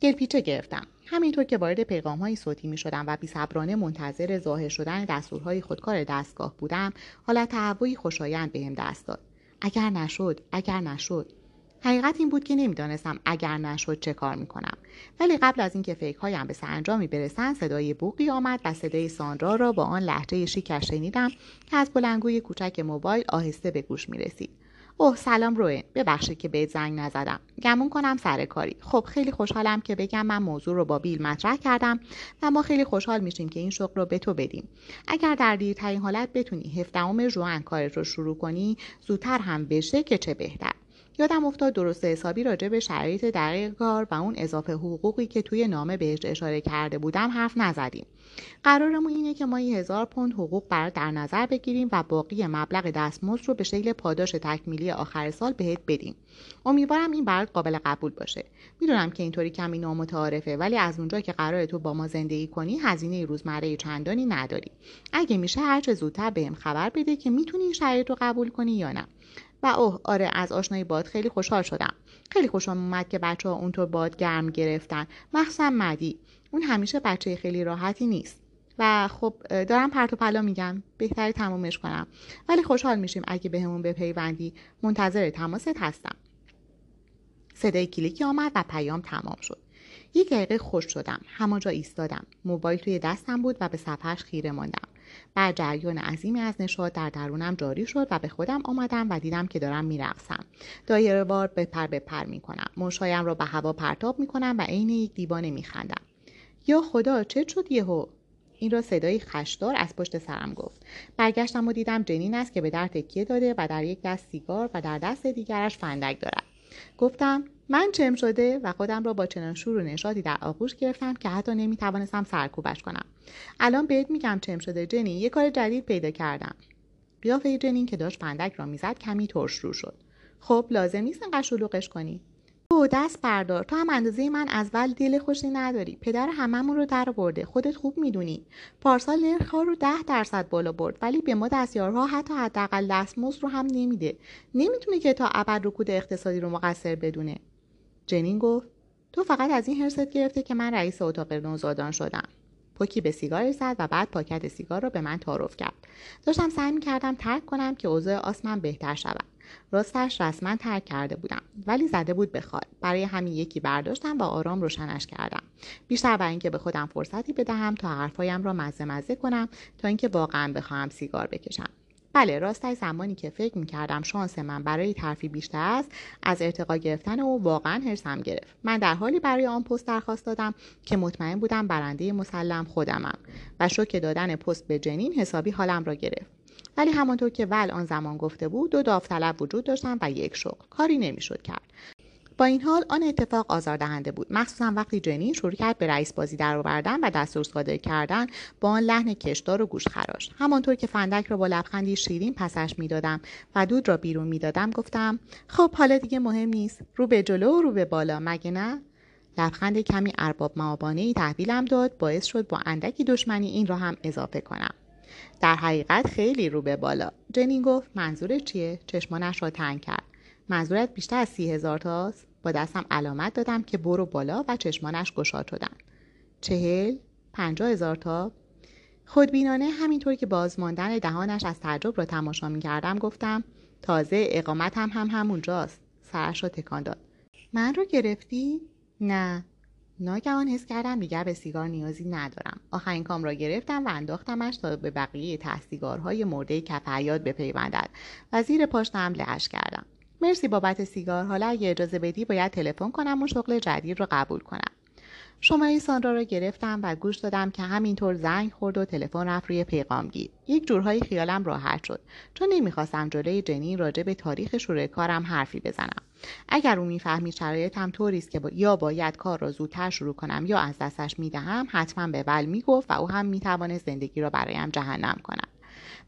دلپیچه گرفتم. همینطور که وارد پیغام های صوتی می شدم و بیصبرانه منتظر ظاهر شدن دستورهای خودکار دستگاه بودم حالت تهوعی خوشایند بهم دست داد. اگر نشد اگر نشد. حقیقت این بود که نمی‌دانستم اگر نشد چه کار می‌کنم. ولی قبل از اینکه فکرهایم به سرانجامی برسند صدای بوقی آمد و صدای ساندرا را با آن لحجه شیکش شنیدم که از بلنگوی کوچک موبایل آهسته به گوش می‌رسید. اوه سلام روین ببخشید که بهت زنگ نزدم. گمون کنم سر کاری. خب خیلی خوشحالم که بگم من موضوع رو با بیل مطرح کردم و ما خیلی خوشحال میشیم که این شغل رو به تو بدیم. اگر در دیرترین حالت بتونی هفدهم ژوئن کارت رو شروع کنی زودتر هم بشه که چه بهتر. یادم افتاد درست حسابی راجع به شرایط دقیق کار و اون اضافه حقوقی که توی نامه بهش اشاره کرده بودم حرف نزدیم. قرارمون اینه که ما یه هزار پوند حقوق برات در نظر بگیریم و باقی مبلغ دستمزد رو به شکل پاداش تکمیلی آخر سال بهت بدیم. امیدوارم این برات قابل قبول باشه. می‌دونم که اینطوری کمی نامتعارفه ولی از اونجا که قرار تو با ما زندگی کنی هزینه روزمره چندانی نداری. اگه میشه هرچه زودتر بهم خبر بده که می‌تونی این شرایط رو قبول کنی یا نه. و اوه آره از آشنایی باد خیلی خوشحال شدم. خیلی خوشم اومد که بچه ها اونطور باد گرم گرفتن. مخصوصا مدی. اون همیشه بچه خیلی راحتی نیست. و خب دارم پرت و پلا میگم. بهتری تمومش کنم. ولی خوشحال میشیم اگه بهمون به بپیوندی. منتظر تماست هستم. صدای کلیکی آمد و پیام تمام شد. یک دقیقه خوش شدم. همانجا ایستادم. موبایل توی دستم بود و به صفحش خیره ماندم. بعد جریان عظیمی از نشاد در درونم جاری شد و به خودم آمدم و دیدم که دارم میرقصم. دایره وار به پر به پر می‌کنم. مشایم را به هوا پرتاب می‌کنم و عین یک دیوانه میخندم. یا خدا چه شد یهو؟ این را صدایی خشدار از پشت سرم گفت. برگشتم و دیدم جنین است که به در تکیه داده و در یک دست سیگار و در دست دیگرش فندک دارد. گفتم من چم شده و خودم را با چنان شور و نشاطی در آغوش گرفتم که حتی نمی‌توانستم سرکوبش کنم. الان بهت میگم چم شده جنی یه کار جدید پیدا کردم. قیافه جنین که داشت فندک را می‌زد کمی ترش رو شد. خب لازم نیست انقدر شلوغش کنی. تو دست بردار. تو هم اندازه من از ول دل خوشی نداری. پدر هممون رو در برده. خودت خوب می‌دونی. پارسال نرخ رو ده درصد بالا برد ولی به ما دستیارها حتی حداقل دستمزد رو هم نمیده. نمی‌تونه که تا ابد رکود اقتصادی رو مقصر بدونه. جنین گفت تو فقط از این حرست گرفته که من رئیس اتاق نوزادان شدم. پوکی به سیگار زد و بعد پاکت سیگار رو به من تعارف کرد. داشتم سعی می‌کردم ترک کنم که اوضاع آسمن بهتر شود. راستش رسما ترک کرده بودم ولی زده بود به برای همین یکی برداشتم و آرام روشنش کردم. بیشتر برای اینکه به خودم فرصتی بدهم تا حرفهایم را مزه مزه کنم تا اینکه واقعا بخواهم سیگار بکشم. بله راستش زمانی که فکر می‌کردم شانس من برای ترفی بیشتر است از ارتقا گرفتن او واقعا حرسم گرفت. من در حالی برای آن پست درخواست دادم که مطمئن بودم برنده مسلم خودمم و شوک دادن پست به جنین حسابی حالم را گرفت. ولی همانطور که ول آن زمان گفته بود دو داوطلب وجود داشتن و یک شغل. کاری نمی‌شد کرد. با این حال آن اتفاق آزاردهنده بود. مخصوصا وقتی جنین شروع کرد به رئیس بازی درآوردن و دستور صادر کردن با آن لحن کشدار و گوشخراش همانطور که فندک را با لبخندی شیرین پسش می‌دادم و دود را بیرون می‌دادم گفتم خب حالا دیگه مهم نیست. رو به جلو و رو به بالا مگه نه؟ لبخند کمی ارباب معابانه ای تحویلم داد باعث شد با اندکی دشمنی این را هم اضافه کنم. در حقیقت خیلی رو به بالا. جنین گفت منظور چیه؟ چشمانش را تنگ کرد. منظورت بیشتر از سی هزار تاست؟ با دستم علامت دادم که برو بالا و چشمانش گشاد شدن. چهل پنجاه هزار تا. خودبینانه همینطور که بازماندن دهانش از تعجب را تماشا می کردم گفتم تازه اقامت هم هم همونجاست. سرش را تکان داد. من رو گرفتی؟ نه. ناگهان حس کردم دیگر به سیگار نیازی ندارم. آخرین کام را گرفتم و انداختمش تا به بقیه ته سیگارهای مرده کف بپیوندد و زیر پاشتم لهش کردم. مرسی بابت سیگار. حالا اگه اجازه بدی باید تلفن کنم و شغل جدید رو قبول کنم. شماره ساندرا را گرفتم و گوش دادم که همینطور زنگ خورد و تلفن رفت روی پیغامگیر یک جورهایی خیالم راحت شد. چون نمی‌خواستم جلوی جنین راجع به تاریخ شروع کارم حرفی بزنم. اگر او می‌فهمید شرایطم طوری است که یا باید کار را زودتر شروع کنم یا از دستش می‌دهم حتما به ول می‌گفت و او هم می‌توانست زندگی را برایم جهنم کند.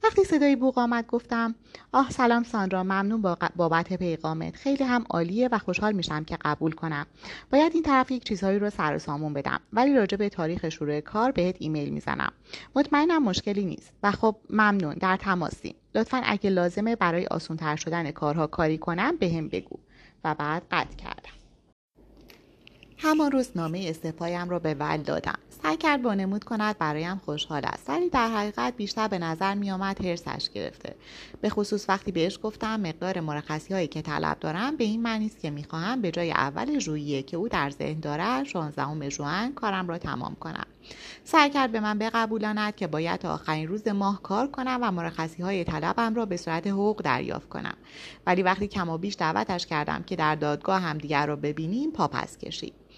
وقتی صدای بوق آمد گفتم آه سلام ساندرا ممنون بابت پیغامت. خیلی هم عالیه و خوشحال میشم که قبول کنم. باید این طرف یک چیزهایی رو سر و سامون بدم ولی راجع به تاریخ شروع کار بهت ایمیل می‌زنم. مطمئنم مشکلی نیست. و خب ممنون. در تماسیم لطفا اگه لازمه برای آسونتر شدن کارها کاری کنم به هم بگو. و بعد قطع کردم. همان روز نامه استفایم را به ول دادم. سعی کرد نمود کند برایم خوشحال است. ولی در حقیقت بیشتر به نظر میآمد حرسش گرفته. به خصوص وقتی بهش گفتم مقدار مرخصی هایی که طلب دارم به این معنی است که می‌خواهم به جای اول ژوئیه که او در ذهن دارد شانزدهم ژوئن کارم را تمام کنم. سعی کرد به من بقبولاند که باید تا آخرین روز ماه کار کنم و مرخصی های طلبم را به صورت حقوق دریافت کنم. ولی وقتی کم و بیش دعوتش کردم که در دادگاه همدیگر را ببینیم پاپس کشید.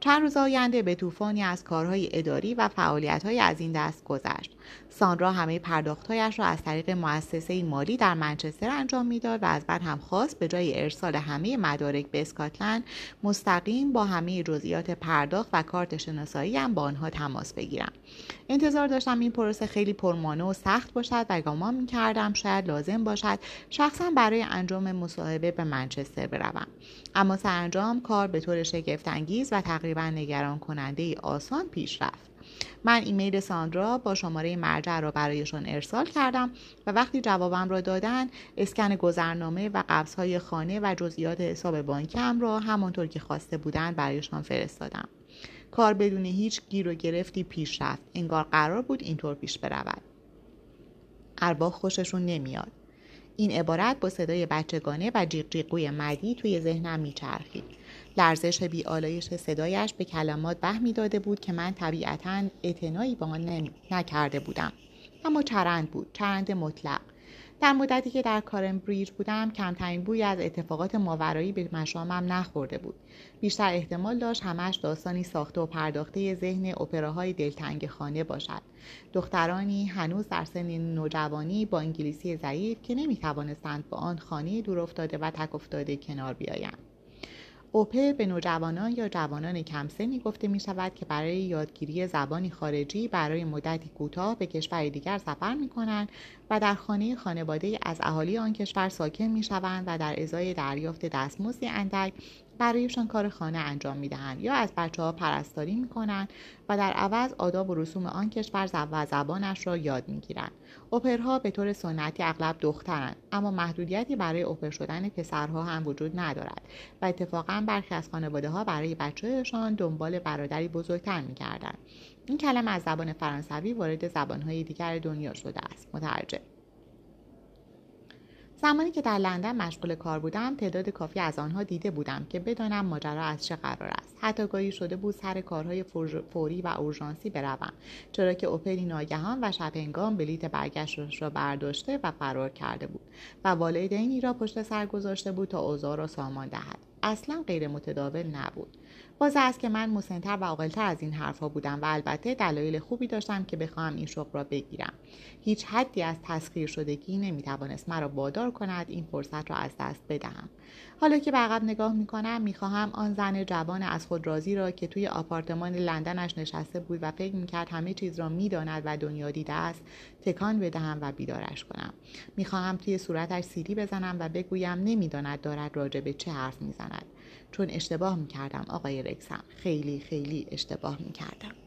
چند روز آینده به طوفانی از کارهای اداری و فعالیتهای از این دست گذشت. سانرا همه پرداختهایش را از طریق مؤسسه مالی در منچستر انجام می‌داد و از بعد هم خواست به جای ارسال همه مدارک به اسکاتلند مستقیم با همه جزئیات پرداخت و کارت شناسایی هم با آنها تماس بگیرم. انتظار داشتم این پروسه خیلی پرمانه و سخت باشد و گمان می‌کردم شاید لازم باشد شخصا برای انجام مصاحبه به منچستر بروم. اما سرانجام کار به طور شگفتانگیز و تقریبا نگران کننده ای آسان پیش رفت. من ایمیل ساندرا با شماره مرجع را برایشان ارسال کردم و وقتی جوابم را دادن اسکن گذرنامه و قبضهای خانه و جزئیات حساب بانکم را همانطور که خواسته بودند برایشان فرستادم. کار بدون هیچ گیر و گرفتی پیش رفت. انگار قرار بود اینطور پیش برود. ارباح خوششون نمیاد. این عبارت با صدای بچگانه و جیغ جیغوی مدی توی ذهنم میچرخید. لرزش بیالایش صدایش به کلمات به داده بود که من طبیعتا اعتنایی با آن نکرده بودم. اما چرند بود چرند مطلق. در مدتی که در کارمبریج بودم کمترین بوی از اتفاقات ماورایی به مشامم نخورده بود. بیشتر احتمال داشت همش داستانی ساخته و پرداخته ذهن اپراهای دلتنگ خانه باشد. دخترانی هنوز در سن نوجوانی با انگلیسی ضعیف که نمی‌توانستند با آن خانه دور افتاده و تک افتاده کنار بیایند. اوپه به نوجوانان یا جوانان کمسنی گفته می شود که برای یادگیری زبانی خارجی برای مدتی کوتاه به کشور دیگر سفر می کنند و در خانه خانواده از اهالی آن کشور ساکن می شوند و در ازای دریافت دستمزدی اندک برایشان کار خانه انجام می دهند یا از بچه ها پرستاری می کنند و در عوض آداب و رسوم آن کشور و زبانش را یاد می گیرند. اپرها به طور سنتی اغلب دخترند اما محدودیتی برای اپر شدن پسرها هم وجود ندارد و اتفاقا برخی از خانواده ها برای بچهشان دنبال برادری بزرگتر می کردن. این کلمه از زبان فرانسوی وارد زبانهای دیگر دنیا شده است مترجم زمانی که در لندن مشغول کار بودم تعداد کافی از آنها دیده بودم که بدانم ماجرا از چه قرار است. حتی گاهی شده بود سر کارهای فوری و اورژانسی بروم چرا که اوپری ناگهان و شبهنگام بلیت برگشتش را برداشته و فرار کرده بود و والدینی را پشت سر گذاشته بود تا اوضاع را سامان دهد. اصلا غیر متداول نبود. باز است که من مسنتر و عاقلتر از این حرفها بودم و البته دلایل خوبی داشتم که بخواهم این شغل را بگیرم. هیچ حدی از تسخیر شدگی نمی‌توانست مرا وادار کند این فرصت را از دست بدهم. حالا که به عقب نگاه می‌کنم می‌خواهم آن زن جوان از خود راضی را که توی آپارتمان لندنش نشسته بود و فکر می‌کرد همه چیز را می‌داند و دنیا دیده است تکان بدهم و بیدارش کنم. می‌خواهم توی صورتش سیری بزنم و بگویم نمی‌داند دارد راجع به چه حرف می‌زند. چون اشتباه می‌کردم آقای رکسم. خیلی خیلی اشتباه می‌کردم.